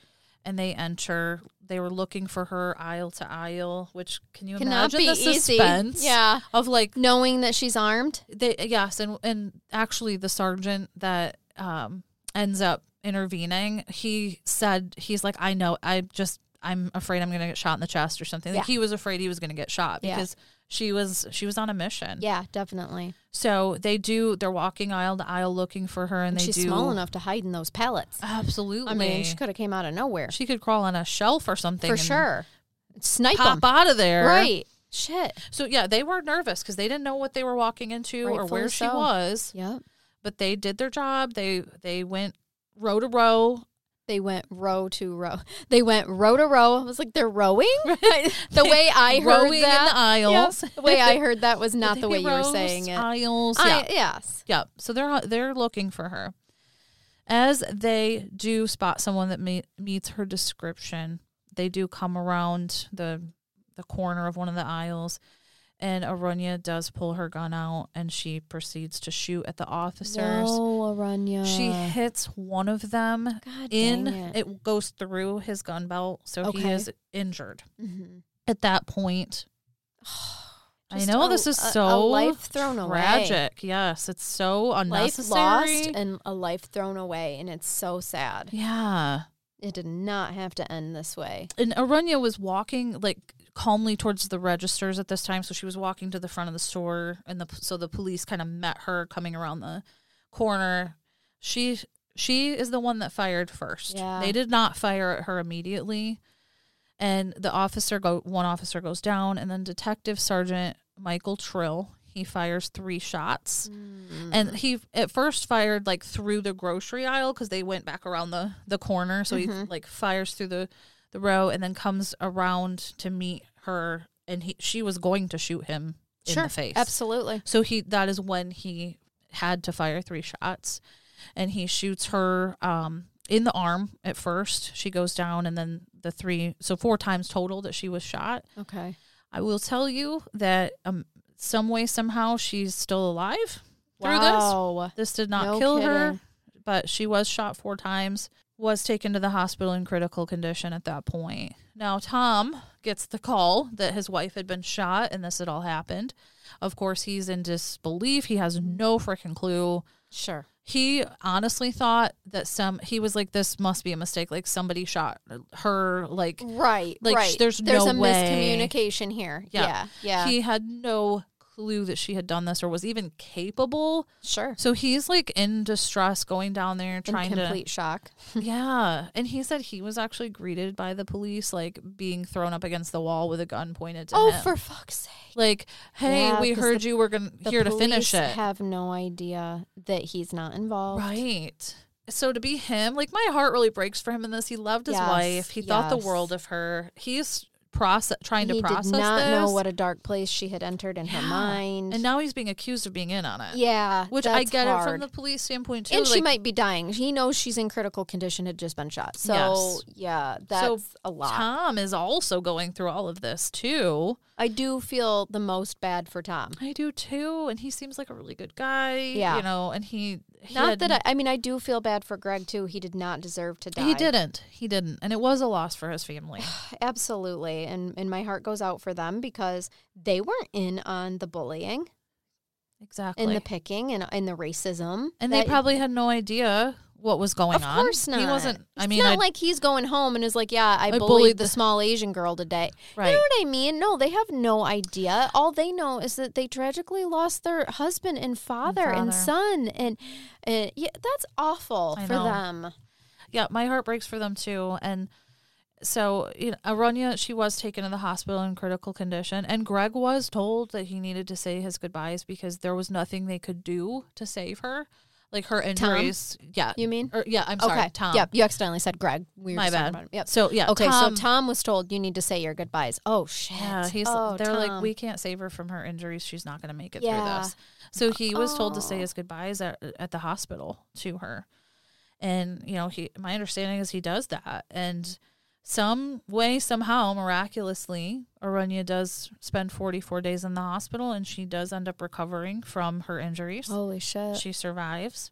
and they enter. They were looking for her aisle to aisle, which can you Cannot imagine the easy. suspense Yeah. of like Knowing that she's armed. they yes and and actually the sergeant that um ends up intervening, he said he's like I know I just I'm afraid I'm going to get shot in the chest or something. Like Yeah. he was afraid he was going to get shot Yeah. because she was she was on a mission. Yeah, definitely. So they do. They're walking aisle to aisle looking for her, and, And they she's do small enough to hide in those pellets. Absolutely. I mean, she could have came out of nowhere She could crawl on a shelf or something for sure. Snipe Pop them, out of there. right? Shit. So yeah, they were nervous because they didn't know what they were walking into or Rightfully where she was. Yep. But they did their job. They they went row to row. They went row to row. They went row to row. I was like, they're rowing. the way I heard rowing that, in the aisles. Yep, the way I heard that was not the way you were saying it. Aisles. I- yeah. yes. Yeah. So they're uh, they're looking for her. As they do spot someone that me- meets her description, they do come around the the corner of one of the aisles, and Arunya does pull her gun out, and she proceeds to shoot at the officers. No, Arunya. She hits one of them God in. It. it. goes through his gun belt, so he is injured. Mhm. At that point, I know a- this is a- a so life thrown away. tragic. Yes, it's so Life unnecessary. lost and a life thrown away, and it's so sad. yeah. It did not have to end this way. And Arunya was walking like calmly towards the registers at this time, so she was walking to the front of the store, and the so the police kind of met her coming around the corner. She she is the one that fired first. Yeah. They did not fire at her immediately, and the officer go one officer goes down, and then Detective Sergeant Michael Trill he fires three shots. Mm. And he at first fired like through the grocery aisle because they went back around the the corner. So he Mhm. like fires through the the row and then comes around to meet her, and he she was going to shoot him in sure, the face. absolutely. So he that is when he had to fire three shots, and he shoots her um in the arm at first. She goes down, and then the three so four times total that she was shot. Okay. I will tell you that um some way somehow she's still alive through this. Wow. This did not No kill her, but she was shot four times, was taken to the hospital in critical condition at that point. Now, Tom gets the call that his wife had been shot and this had all happened. Of course, he's in disbelief. He has no freaking clue. Sure. He honestly thought that some, he was like, this must be a mistake. Like somebody shot her. Like, Right. Like, right. there's there's no a way. miscommunication here. Yeah. Yeah. Yeah. he had no clue that she had done this or was even capable. sure. So he's like in distress going down there In trying to complete shock. Yeah. And he said he was actually greeted by the police, like being thrown up against the wall with a gun pointed to Oh, him. Oh, for fuck's sake. like, hey, Yeah, we heard the- you were gonna here to finish it. have no idea that he's not involved. right. So to be him, like my heart really breaks for him in this. He loved his Yes, wife. He thought the world of her. He's process trying to he process did not this. know what a dark place she had entered in her mind. and now he's being accused of being in on it. yeah, Which I get it from the police standpoint too. and she might be dying. He knows she's in critical condition, had just been shot. So Yes. yeah, that's a lot. Tom is also going through all of this too. I do feel the most bad for Tom. I do too, and he seems like a really good guy. Yeah. you know, and he, he Not had- that I, I mean, I do feel bad for Greg too. He did not deserve to die. he didn't, he didn't, and it was a loss for his family. absolutely, and and my heart goes out for them because they weren't in on the bullying exactly, and the picking and and the racism, and they probably had no idea what was going Of on. course not. He wasn't. I It's mean, not I, like he's going home and is like, "Yeah, I, I bullied, bullied the, small Asian girl today." right. You know what I mean? No, they have no idea. All they know is that they tragically lost their husband and father and, father. son, and, and yeah, that's awful I for know. them. yeah, my heart breaks for them too. And so, you know, she was taken to the hospital in critical condition, and Greg was told that he needed to say his goodbyes because there was nothing they could do to save her. Like her injuries. Yeah. You mean? Or, yeah, I'm sorry, Tom. Yep, you accidentally said Greg. We were My bad. Yep. So yeah, Okay, Tom, so Tom was told you need to say your goodbyes. Oh shit. Yeah, he's. oh, they're like, we can't save her from her injuries. She's not going to make it Yeah. through this. So he was told to say Oh. his goodbyes at, at the hospital to her, and you know, he. My understanding is he does that, and some way, somehow, miraculously, Arunya does spend forty four days in the hospital, and she does end up recovering from her injuries. Holy shit. She survives.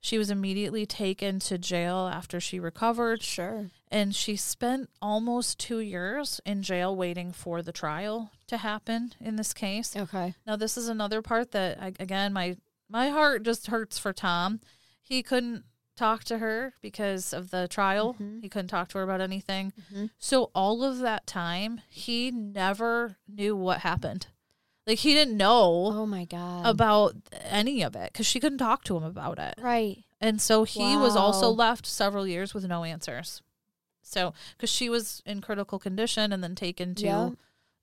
She was immediately taken to jail after she recovered sure. and she spent almost two years in jail waiting for the trial to happen in this case. Okay. Now, this is another part that, I- again, my my heart just hurts for Tom. He couldn't talk to her because of the trial. Mhm. He couldn't talk to her about anything. Mhm. So all of that time, he never knew what happened. Like he didn't know Oh my god. about any of it because she couldn't talk to him about it. right. And so he was also left several years with no answers. So, because she was in critical condition and then taken to Yeah.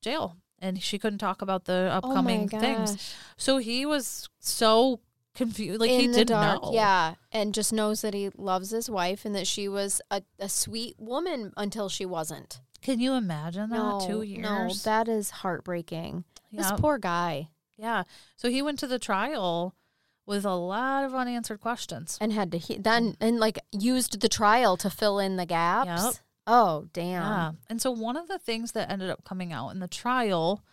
jail, and she couldn't talk about the Oh upcoming things. So he was so confused. Like he in the didn't dark, know. yeah, and just knows that he loves his wife and that she was a, a sweet woman until she wasn't. Can you imagine that? No, Two no, that is heartbreaking. This poor guy, yeah. So he went to the trial with a lot of unanswered questions. and had to he- then and like used the trial to fill in the gaps. Yep. Oh damn! Yeah. And so one of the things that ended up coming out in the trial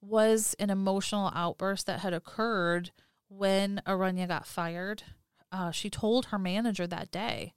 was an emotional outburst that had occurred when Arunya got fired. Uh, she told her manager that day.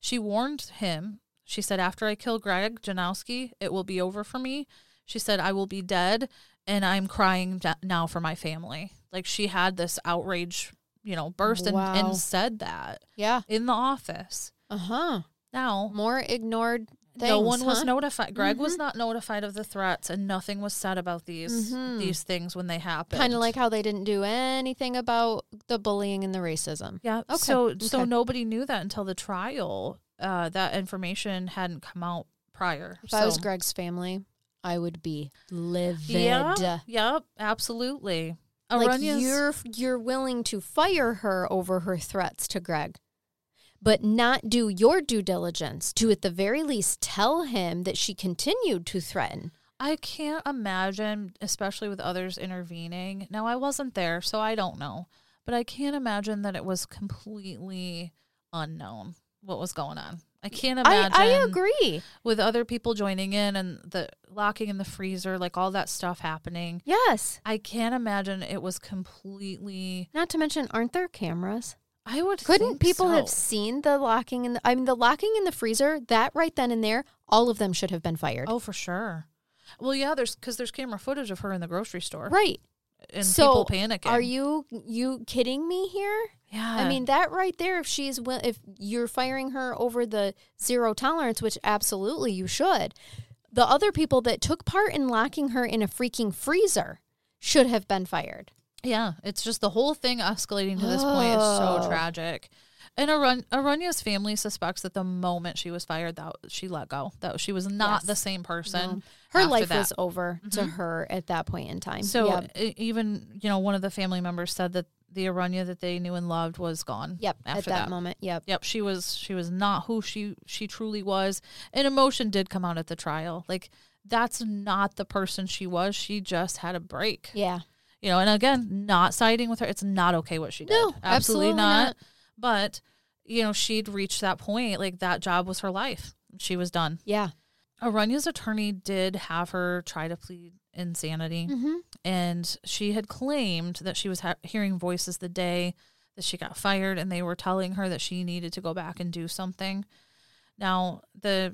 She warned him. She said, After I kill Greg Janowski, it will be over for me. She said, I will be dead and I'm crying now for my family. Like she had this outrage, you know, burst and, Wow. and said that Yeah. in the office. Uh huh. Now, More ignored. Things, no one was notified. Greg was Mhm. not notified of the threats, and nothing was said about these Mhm. these things when they happened. Kind of like how they didn't do anything about the bullying and the racism. yeah. Okay, So so nobody knew that until the trial. Uh, that information hadn't come out prior. If so, I was Greg's family, I would be livid. yeah, yep, absolutely. like you're you're willing to fire her over her threats to Greg, but not do your due diligence to at the very least tell him that she continued to threaten. I can't imagine, especially with others intervening. Now, I wasn't there, so I don't know. But I can't imagine that it was completely unknown what was going on. I can't I, imagine. I agree. with other people joining in and the locking in the freezer, like all that stuff happening. Yes. I can't imagine it was completely. Not to mention, aren't there cameras? I would Couldn't people have seen the locking in the? I mean, the locking in the freezer. That right then and there, all of them should have been fired. Oh, for sure. Well, yeah, there's because there's camera footage of her in the grocery store, right. and So, people panicking. Are you you kidding me here? Yeah, I mean that right there. If she's if you're firing her over the zero tolerance, which absolutely you should, the other people that took part in locking her in a freaking freezer should have been fired. Yeah, it's just the whole thing escalating to this point is so tragic. And Arun- Arunya's family suspects that the moment she was fired, that she let go, that she was not Yes. the same person. No. Her after life that. was over to Mhm. her at that point in time. So yep, e- even you know one of the family members said that the Arunya that they knew and loved was gone. yep at after that, that. moment. Yep. Yep, she was she was not who she she truly was. And emotion did come out at the trial. Like that's not the person she was. She just had a break. Yeah. You know, and again, not siding with her. It's not okay what she did. No, absolutely not. But, you know, she'd reached that point. Like that job was her life. She was done. Yeah. Arunya's attorney did have her try to plead insanity Mm-hmm. and she had claimed that she was ha- hearing voices the day that she got fired and they were telling her that she needed to go back and do something now the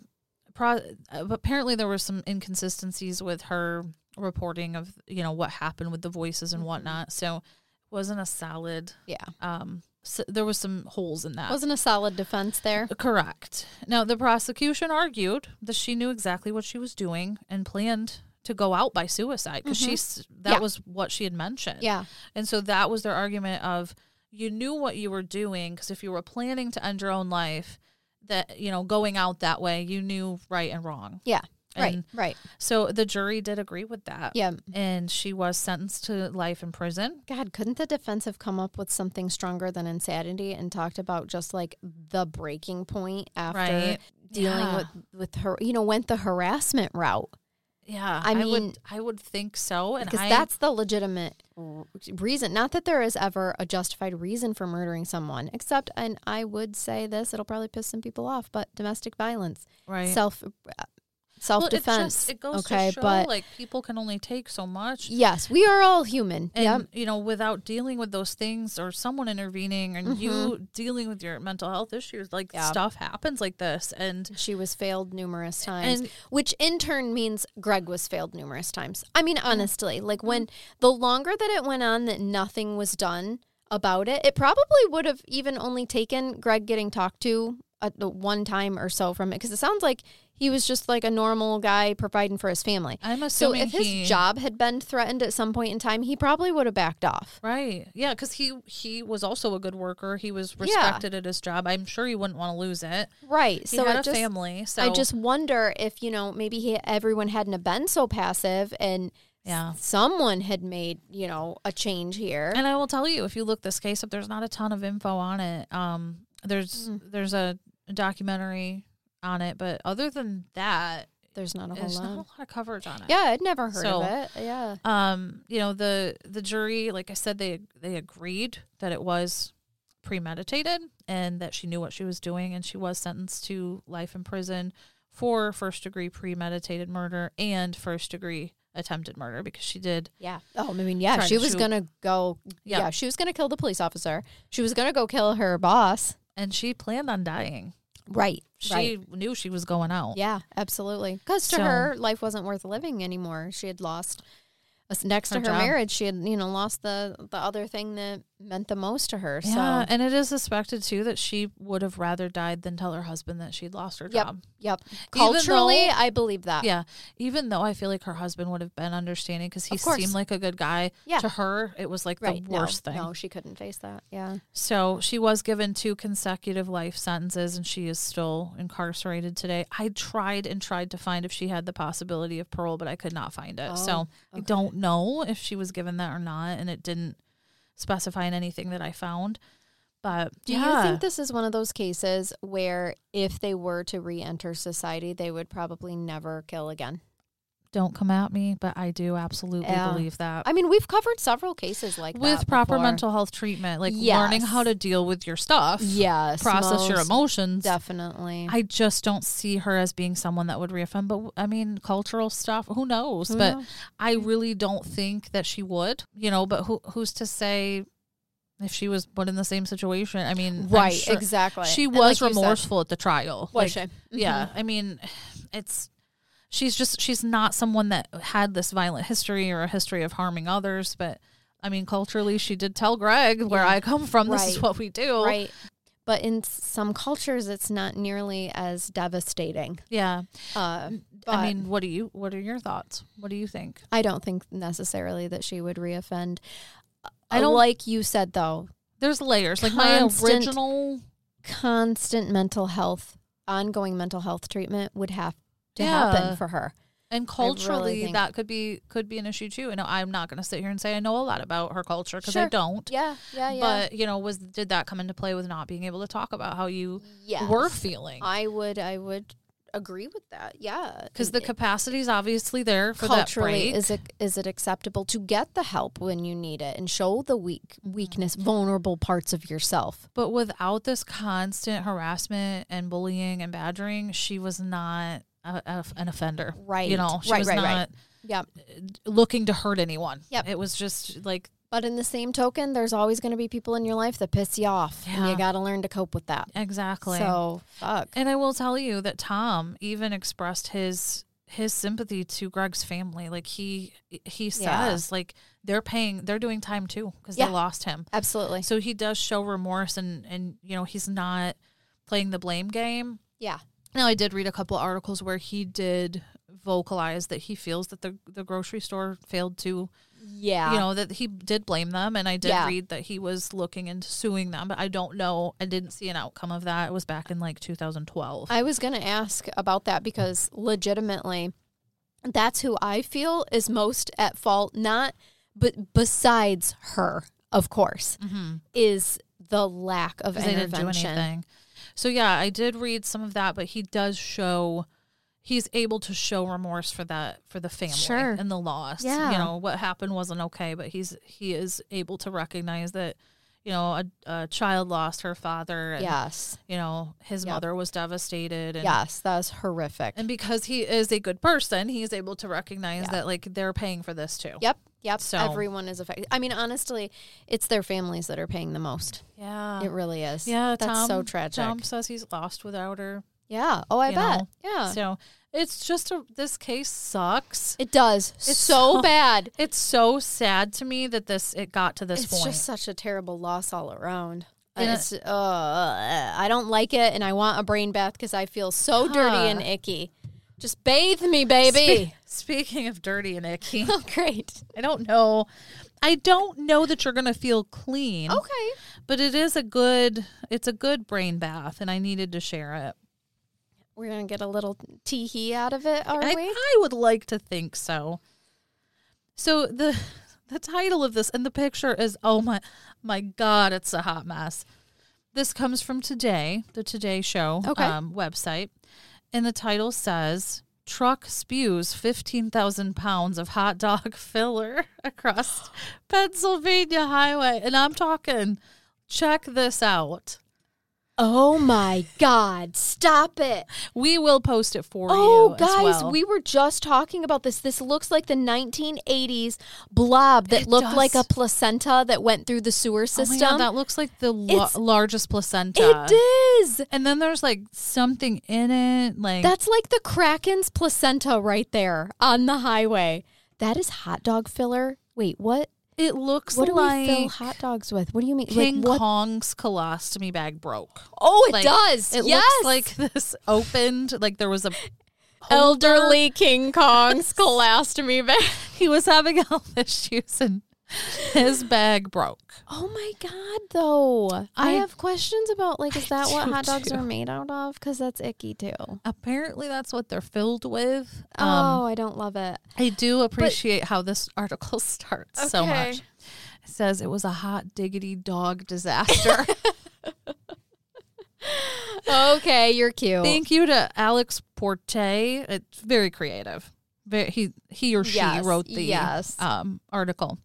pro- apparently there were some inconsistencies with her reporting of you know what happened with the voices and Mhm. whatnot so it wasn't a solid Yeah. um so there was some holes in that Wasn't a solid defense there. Correct. Now, the prosecution argued that she knew exactly what she was doing and planned to go out by suicide because Mhm. she's that Yeah. was what she had mentioned. Yeah. And so that was their argument of you knew what you were doing because if you were planning to end your own life, that you know going out that way, you knew right and wrong. Yeah. Right. And right. So the jury did agree with that. Yeah. And she was sentenced to life in prison. God, couldn't the defense have come up with something stronger than insanity and talked about just like the breaking point after Right. dealing Yeah. with with her? You know, went the harassment route Yeah. I mean- would I would think so. And because I, that's the legitimate reason. Not that there is ever a justified reason for murdering someone, except, and I would say this, it'll probably piss some people off, but domestic violence, right. self uh, self Well, it defense. goes okay, to show but like people can only take so much. yes, we are all human. And yep. you know, without dealing with those things or someone intervening and you dealing with your mental health issues, like Mm-hmm. Yeah. stuff happens like this. And She was failed numerous times, And- which in turn means Greg was failed numerous times. I mean, Mm-hmm. honestly, like when the longer that it went on that nothing was done about it. It probably would have even only taken Greg getting talked to at the one time or so from it because it sounds like he was just like a normal guy providing for his family. I'm assuming So if his he, job had been threatened at some point in time, he probably would have backed off. Right. Yeah, because he he was also a good worker. He was Yeah. respected at his job. I'm sure he wouldn't want to lose it. Right. He so had it a just, family. So I just wonder if, you know, maybe he, everyone hadn't have been so passive and yeah. someone had made, you know, a change here. And I will tell you, if you look this case up, there's not a ton of info on it. Um, there's Mm. there's a documentary on it, but other than that, There's not a whole there's not a lot. lot of coverage on it. Yeah, I'd never heard So- of it. Yeah. Um, you know the the jury, like I said, they they agreed that it was premeditated and that she knew what she was doing, and she was sentenced to life in prison for first degree premeditated murder and first degree attempted murder because she did Yeah. Oh, I mean, yeah, she was shoot. gonna go. Yeah. Yeah. she was gonna kill the police officer. She was gonna go kill her boss. And she planned on dying. Right. She right. knew she was going out. Yeah, absolutely. Because to So- her, life wasn't worth living anymore. She had lost. uh, Next Her to her job. marriage, she had you know lost the the other thing that meant the most to her. Yeah, So and it is suspected too that she would have rather died than tell her husband that she'd lost her Yep. job. yep, Even culturally, though- I believe that. Yeah, even though I feel like her husband would have been understanding because he seemed like a good guy. Yeah. To her, it was like right. the worst no, thing. No, she couldn't face that. Yeah. So she was given two consecutive life sentences, and she is still incarcerated today. I tried and tried to find if she had the possibility of parole, but I could not find it. so Oh, I don't know if she was given that or not, and it didn't specify in anything that I found. But Do yeah. you think this is one of those cases where if they were to re-enter society, they would probably never kill again? Don't come at me, but I do absolutely Yeah. believe that. I mean, we've covered several cases like with proper before. mental health treatment, like learning how to deal with your stuff, yes, process your emotions. Definitely. I just don't see her as being someone that would reoffend. But I mean, cultural stuff, who knows? Who but knows? I really don't think that she would, you know, but who who's to say if she was put in the same situation? I mean, right, sure- exactly. She was like you said- remorseful at the trial. Was Like, she? Yeah. Mhm. I mean, it's she's just she's not someone that had this violent history or a history of harming others, but I mean, culturally, she did tell Greg where Yeah. I come from. This is what we do. Right. But in some cultures, it's not nearly as devastating. Yeah. Uh, but I mean, what do you? What are your thoughts? What do you think? I don't think necessarily that she would reoffend. I don't- like you said though. There's layers. Like my original. Constant mental health, ongoing mental health treatment would have to Yeah. happen for her. And culturally, think- that could be could be an issue too. Know, I'm not going to sit here and say I know a lot about her culture because I don't. Yeah, yeah, yeah. But you know, was did that come into play with not being able to talk about how you yes. were feeling? I would, I would agree with that. Yeah, Because the It- capacity is obviously there for that culturally break. is it is it acceptable to get the help when you need it and show the weak Mm-hmm. weakness vulnerable parts of yourself but without this constant harassment and bullying and badgering, she was not a, a- an offender. right You know, she right was right not right yeah uh, looking to hurt anyone. Yep. It was just like but in the same token there's always going to be people in your life that piss you off and you got to learn to cope with that exactly. so fuck And I will tell you that Tom even expressed his his sympathy to Greg's family. Like he he Yeah. says like they're paying they're doing time too because Yeah. they lost him. absolutely So he does show remorse and and you know he's not playing the blame game. yeah Now I did read a couple articles where he did vocalize that he feels that the the grocery store failed to yeah you know that he did blame them and I did Yeah. read that he was looking into suing them but I don't know I didn't see an outcome of that. It was back in like 2012. I was going to ask about that because legitimately, that's who I feel is most at fault. Not, but besides her, of course, Mhm. is the lack of 'Cause they didn't do intervention. So yeah, I did read some of that, but he does show he's able to show remorse for that for the family Sure. and the loss. Yeah. You know, what happened wasn't okay, but he's he is able to recognize that, you know, a, a child lost her father and Yes, you know, his Yep. mother was devastated and yes, that's horrific. and because he is a good person, he's able to recognize Yeah. that like they're paying for this too. Yep, yep. So- Everyone is affected. I mean, honestly, it's their families that are paying the most. Yeah. it really is. yeah, that's Tom, so tragic. Tom says he's lost without her. Yeah. Oh, I bet. know, Yeah. So it's just a this case sucks. it does It's so so- bad. It's so sad to me that this it got to this It's point. It's just such a terrible loss all around. And It's, uh, I don't like it, and I want a brain bath because I feel so dirty and icky. Just bathe me, baby. Spe- speaking of dirty and icky, oh, great. I don't know. I don't know that you're gonna feel clean. Okay. But it is a good it's a good brain bath and I needed to share it. We're gonna get a little tee hee out of it, are I, we? I would like to think so. So the the title of this and the picture is oh my my god, it's a hot mess. This comes from Today, the Today Show Okay. um, website, and the title says truck spews 15,000 pounds of hot dog filler across Pennsylvania highway. And I'm talking, check this out. Oh my God! Stop it! We will post it for Oh, you. Oh, guys, well. we were just talking about this. This looks like the 1980s blob that It looked like a placenta that went through the sewer Oh my system. God, that looks like the lo- largest placenta. it is. And then there's like something in it, like That's like the Kraken's placenta right there on the highway. That is hot dog filler. Wait, what? It looks What do like we fill hot dogs with? What do you mean? King like what? Kong's colostomy bag broke. Oh, it Like, does. It yes. looks like this opened, like there was a elderly King Kong's colostomy bag. He was having health issues and his bag broke. Oh my god, though. I, I- have questions about like is that what do hot dogs too. are made out of? Because that's icky too. Apparently, that's what they're filled with. Um, oh, I don't love it. I do appreciate how this article starts so much. It says it was a hot diggity dog disaster. Okay, you're cute. Thank you to Alex Porte. It's very creative. Very, he he or she Yes, wrote the yes. um, article.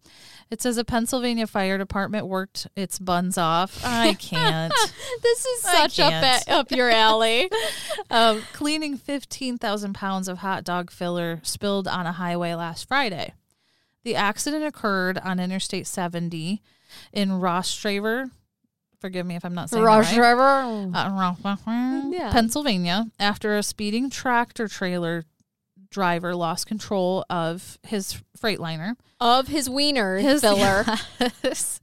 It says a Pennsylvania fire department worked its buns off. I can't. this is such up at, up your alley. um, cleaning 15,000 pounds of hot dog filler spilled on a highway last Friday. The accident occurred on Interstate 70 in Rostraver. Forgive me if I'm not saying that right. Uh, Yeah. Pennsylvania, after a speeding tractor trailer driver lost control of his Freightliner. of his wiener His filler. Yes.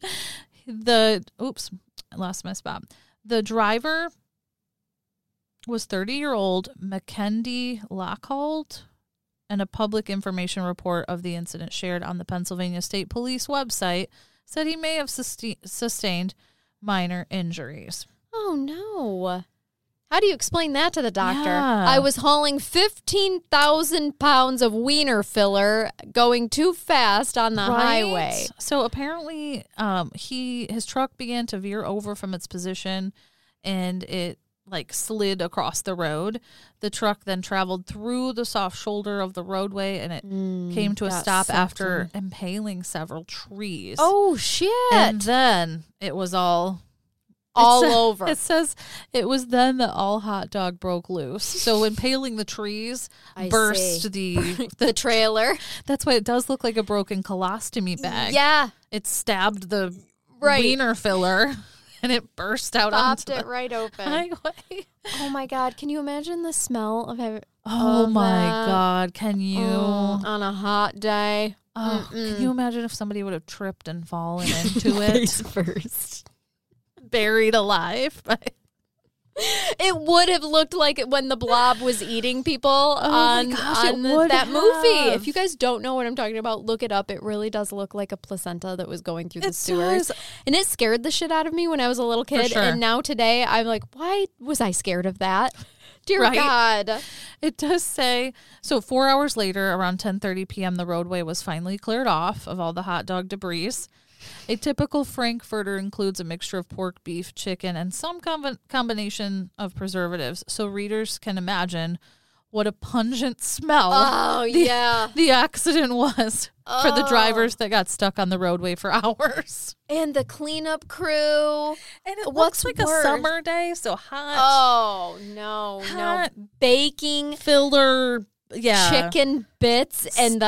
the oops, I lost my spot. The driver was 30 year old Mackendy Lockhold, and a public information report of the incident shared on the Pennsylvania State Police website said he may have sustained minor injuries. Oh no. How do you explain that to the doctor? Yeah. I was hauling 15,000 pounds of wiener filler going too fast on the Right? highway. So apparently, um, he his truck began to veer over from its position, and it like slid across the road. The truck then traveled through the soft shoulder of the roadway, and it came to a Mm, stop sucked. after impaling several trees. Oh shit. and then it was all. It All over. It says it was then that all hot dog broke loose. So impaling the trees I burst see. the, the trailer. That's why it does look like a broken colostomy bag. Yeah. It stabbed the Right. wiener filler and it burst out Popped onto it right open. highway. oh my god. Can you imagine the smell of having Oh Of my that. god, can you Mm, on a hot day? oh, can you imagine if somebody would have tripped and fallen into it first. Buried alive? But It would have looked like it when the blob was eating people Oh on, gosh, on that movie. If you guys don't know what I'm talking about, look it up. It really does look like a placenta that was going through the sewers. does. And it scared the shit out of me when I was a little kid. sure. And now today I'm like, why was I scared of that? Dear Right? God. It does say so 4 hours later around 10:30 p.m. the roadway was finally cleared off of all the hot dog debris. A typical Frankfurter includes a mixture of pork, beef, chicken, and some com- combination of preservatives, so readers can imagine what a pungent smell Oh, the, yeah. the accident was for the Oh. drivers that got stuck on the roadway for hours. And the cleanup crew. And it What's looks like worse? a summer day, so hot, Oh, no, hot no. Baking filler, yeah, chicken bits and the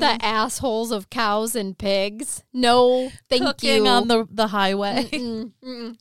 the assholes of cows and pigs. No, thank cooking you. on the the highway. Mm-mm, mm-mm.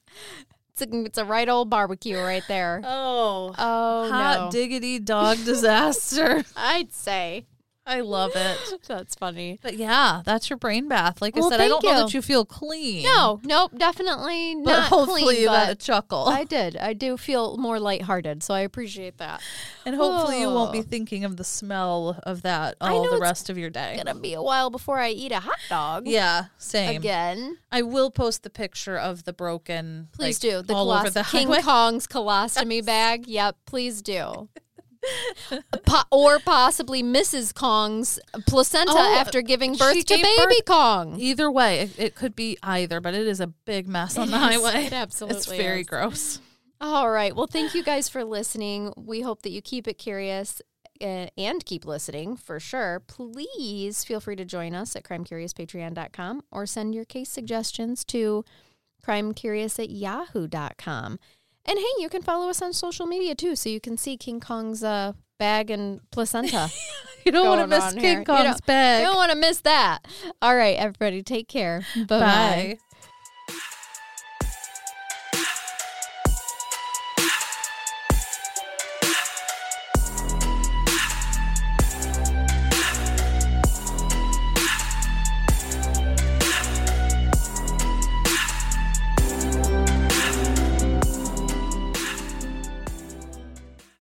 it's a, it's a right old barbecue right there. Oh, Oh hot no. diggity dog disaster. I'd say. I love it. That's funny. But yeah, that's your brain bath. Like I said, I don't thank know that you feel clean. No, nope, definitely but not hopefully clean, you got a chuckle, I did. I do feel more lighthearted, so I appreciate that. and hopefully you won't be thinking of the smell of that all the rest of your day. It's gonna be a while before I eat a hot dog. Yeah, same. Again. I will post the picture of the broken. Please like, do. The all over the King highway. Kong's colostomy bag. Yep, please do. Po- or possibly Mrs. Kong's placenta Oh, after giving birth to baby birth- Kong. Either way, it, it could be either, but it is a big mess on It the is. highway. It absolutely It's very is. gross. All right. Well, thank you guys for listening. We hope that you keep it curious uh, and keep listening for sure. Please feel free to join us at crimecuriouspatreon.com or send your case suggestions to crimecurious at yahoo.com. And hey, you can follow us on social media too, so you can see King Kong's uh, bag and placenta. You don't want to miss on here. King You Kong's bag. you don't want to miss that. All right, everybody, take care. Bye-bye. Bye.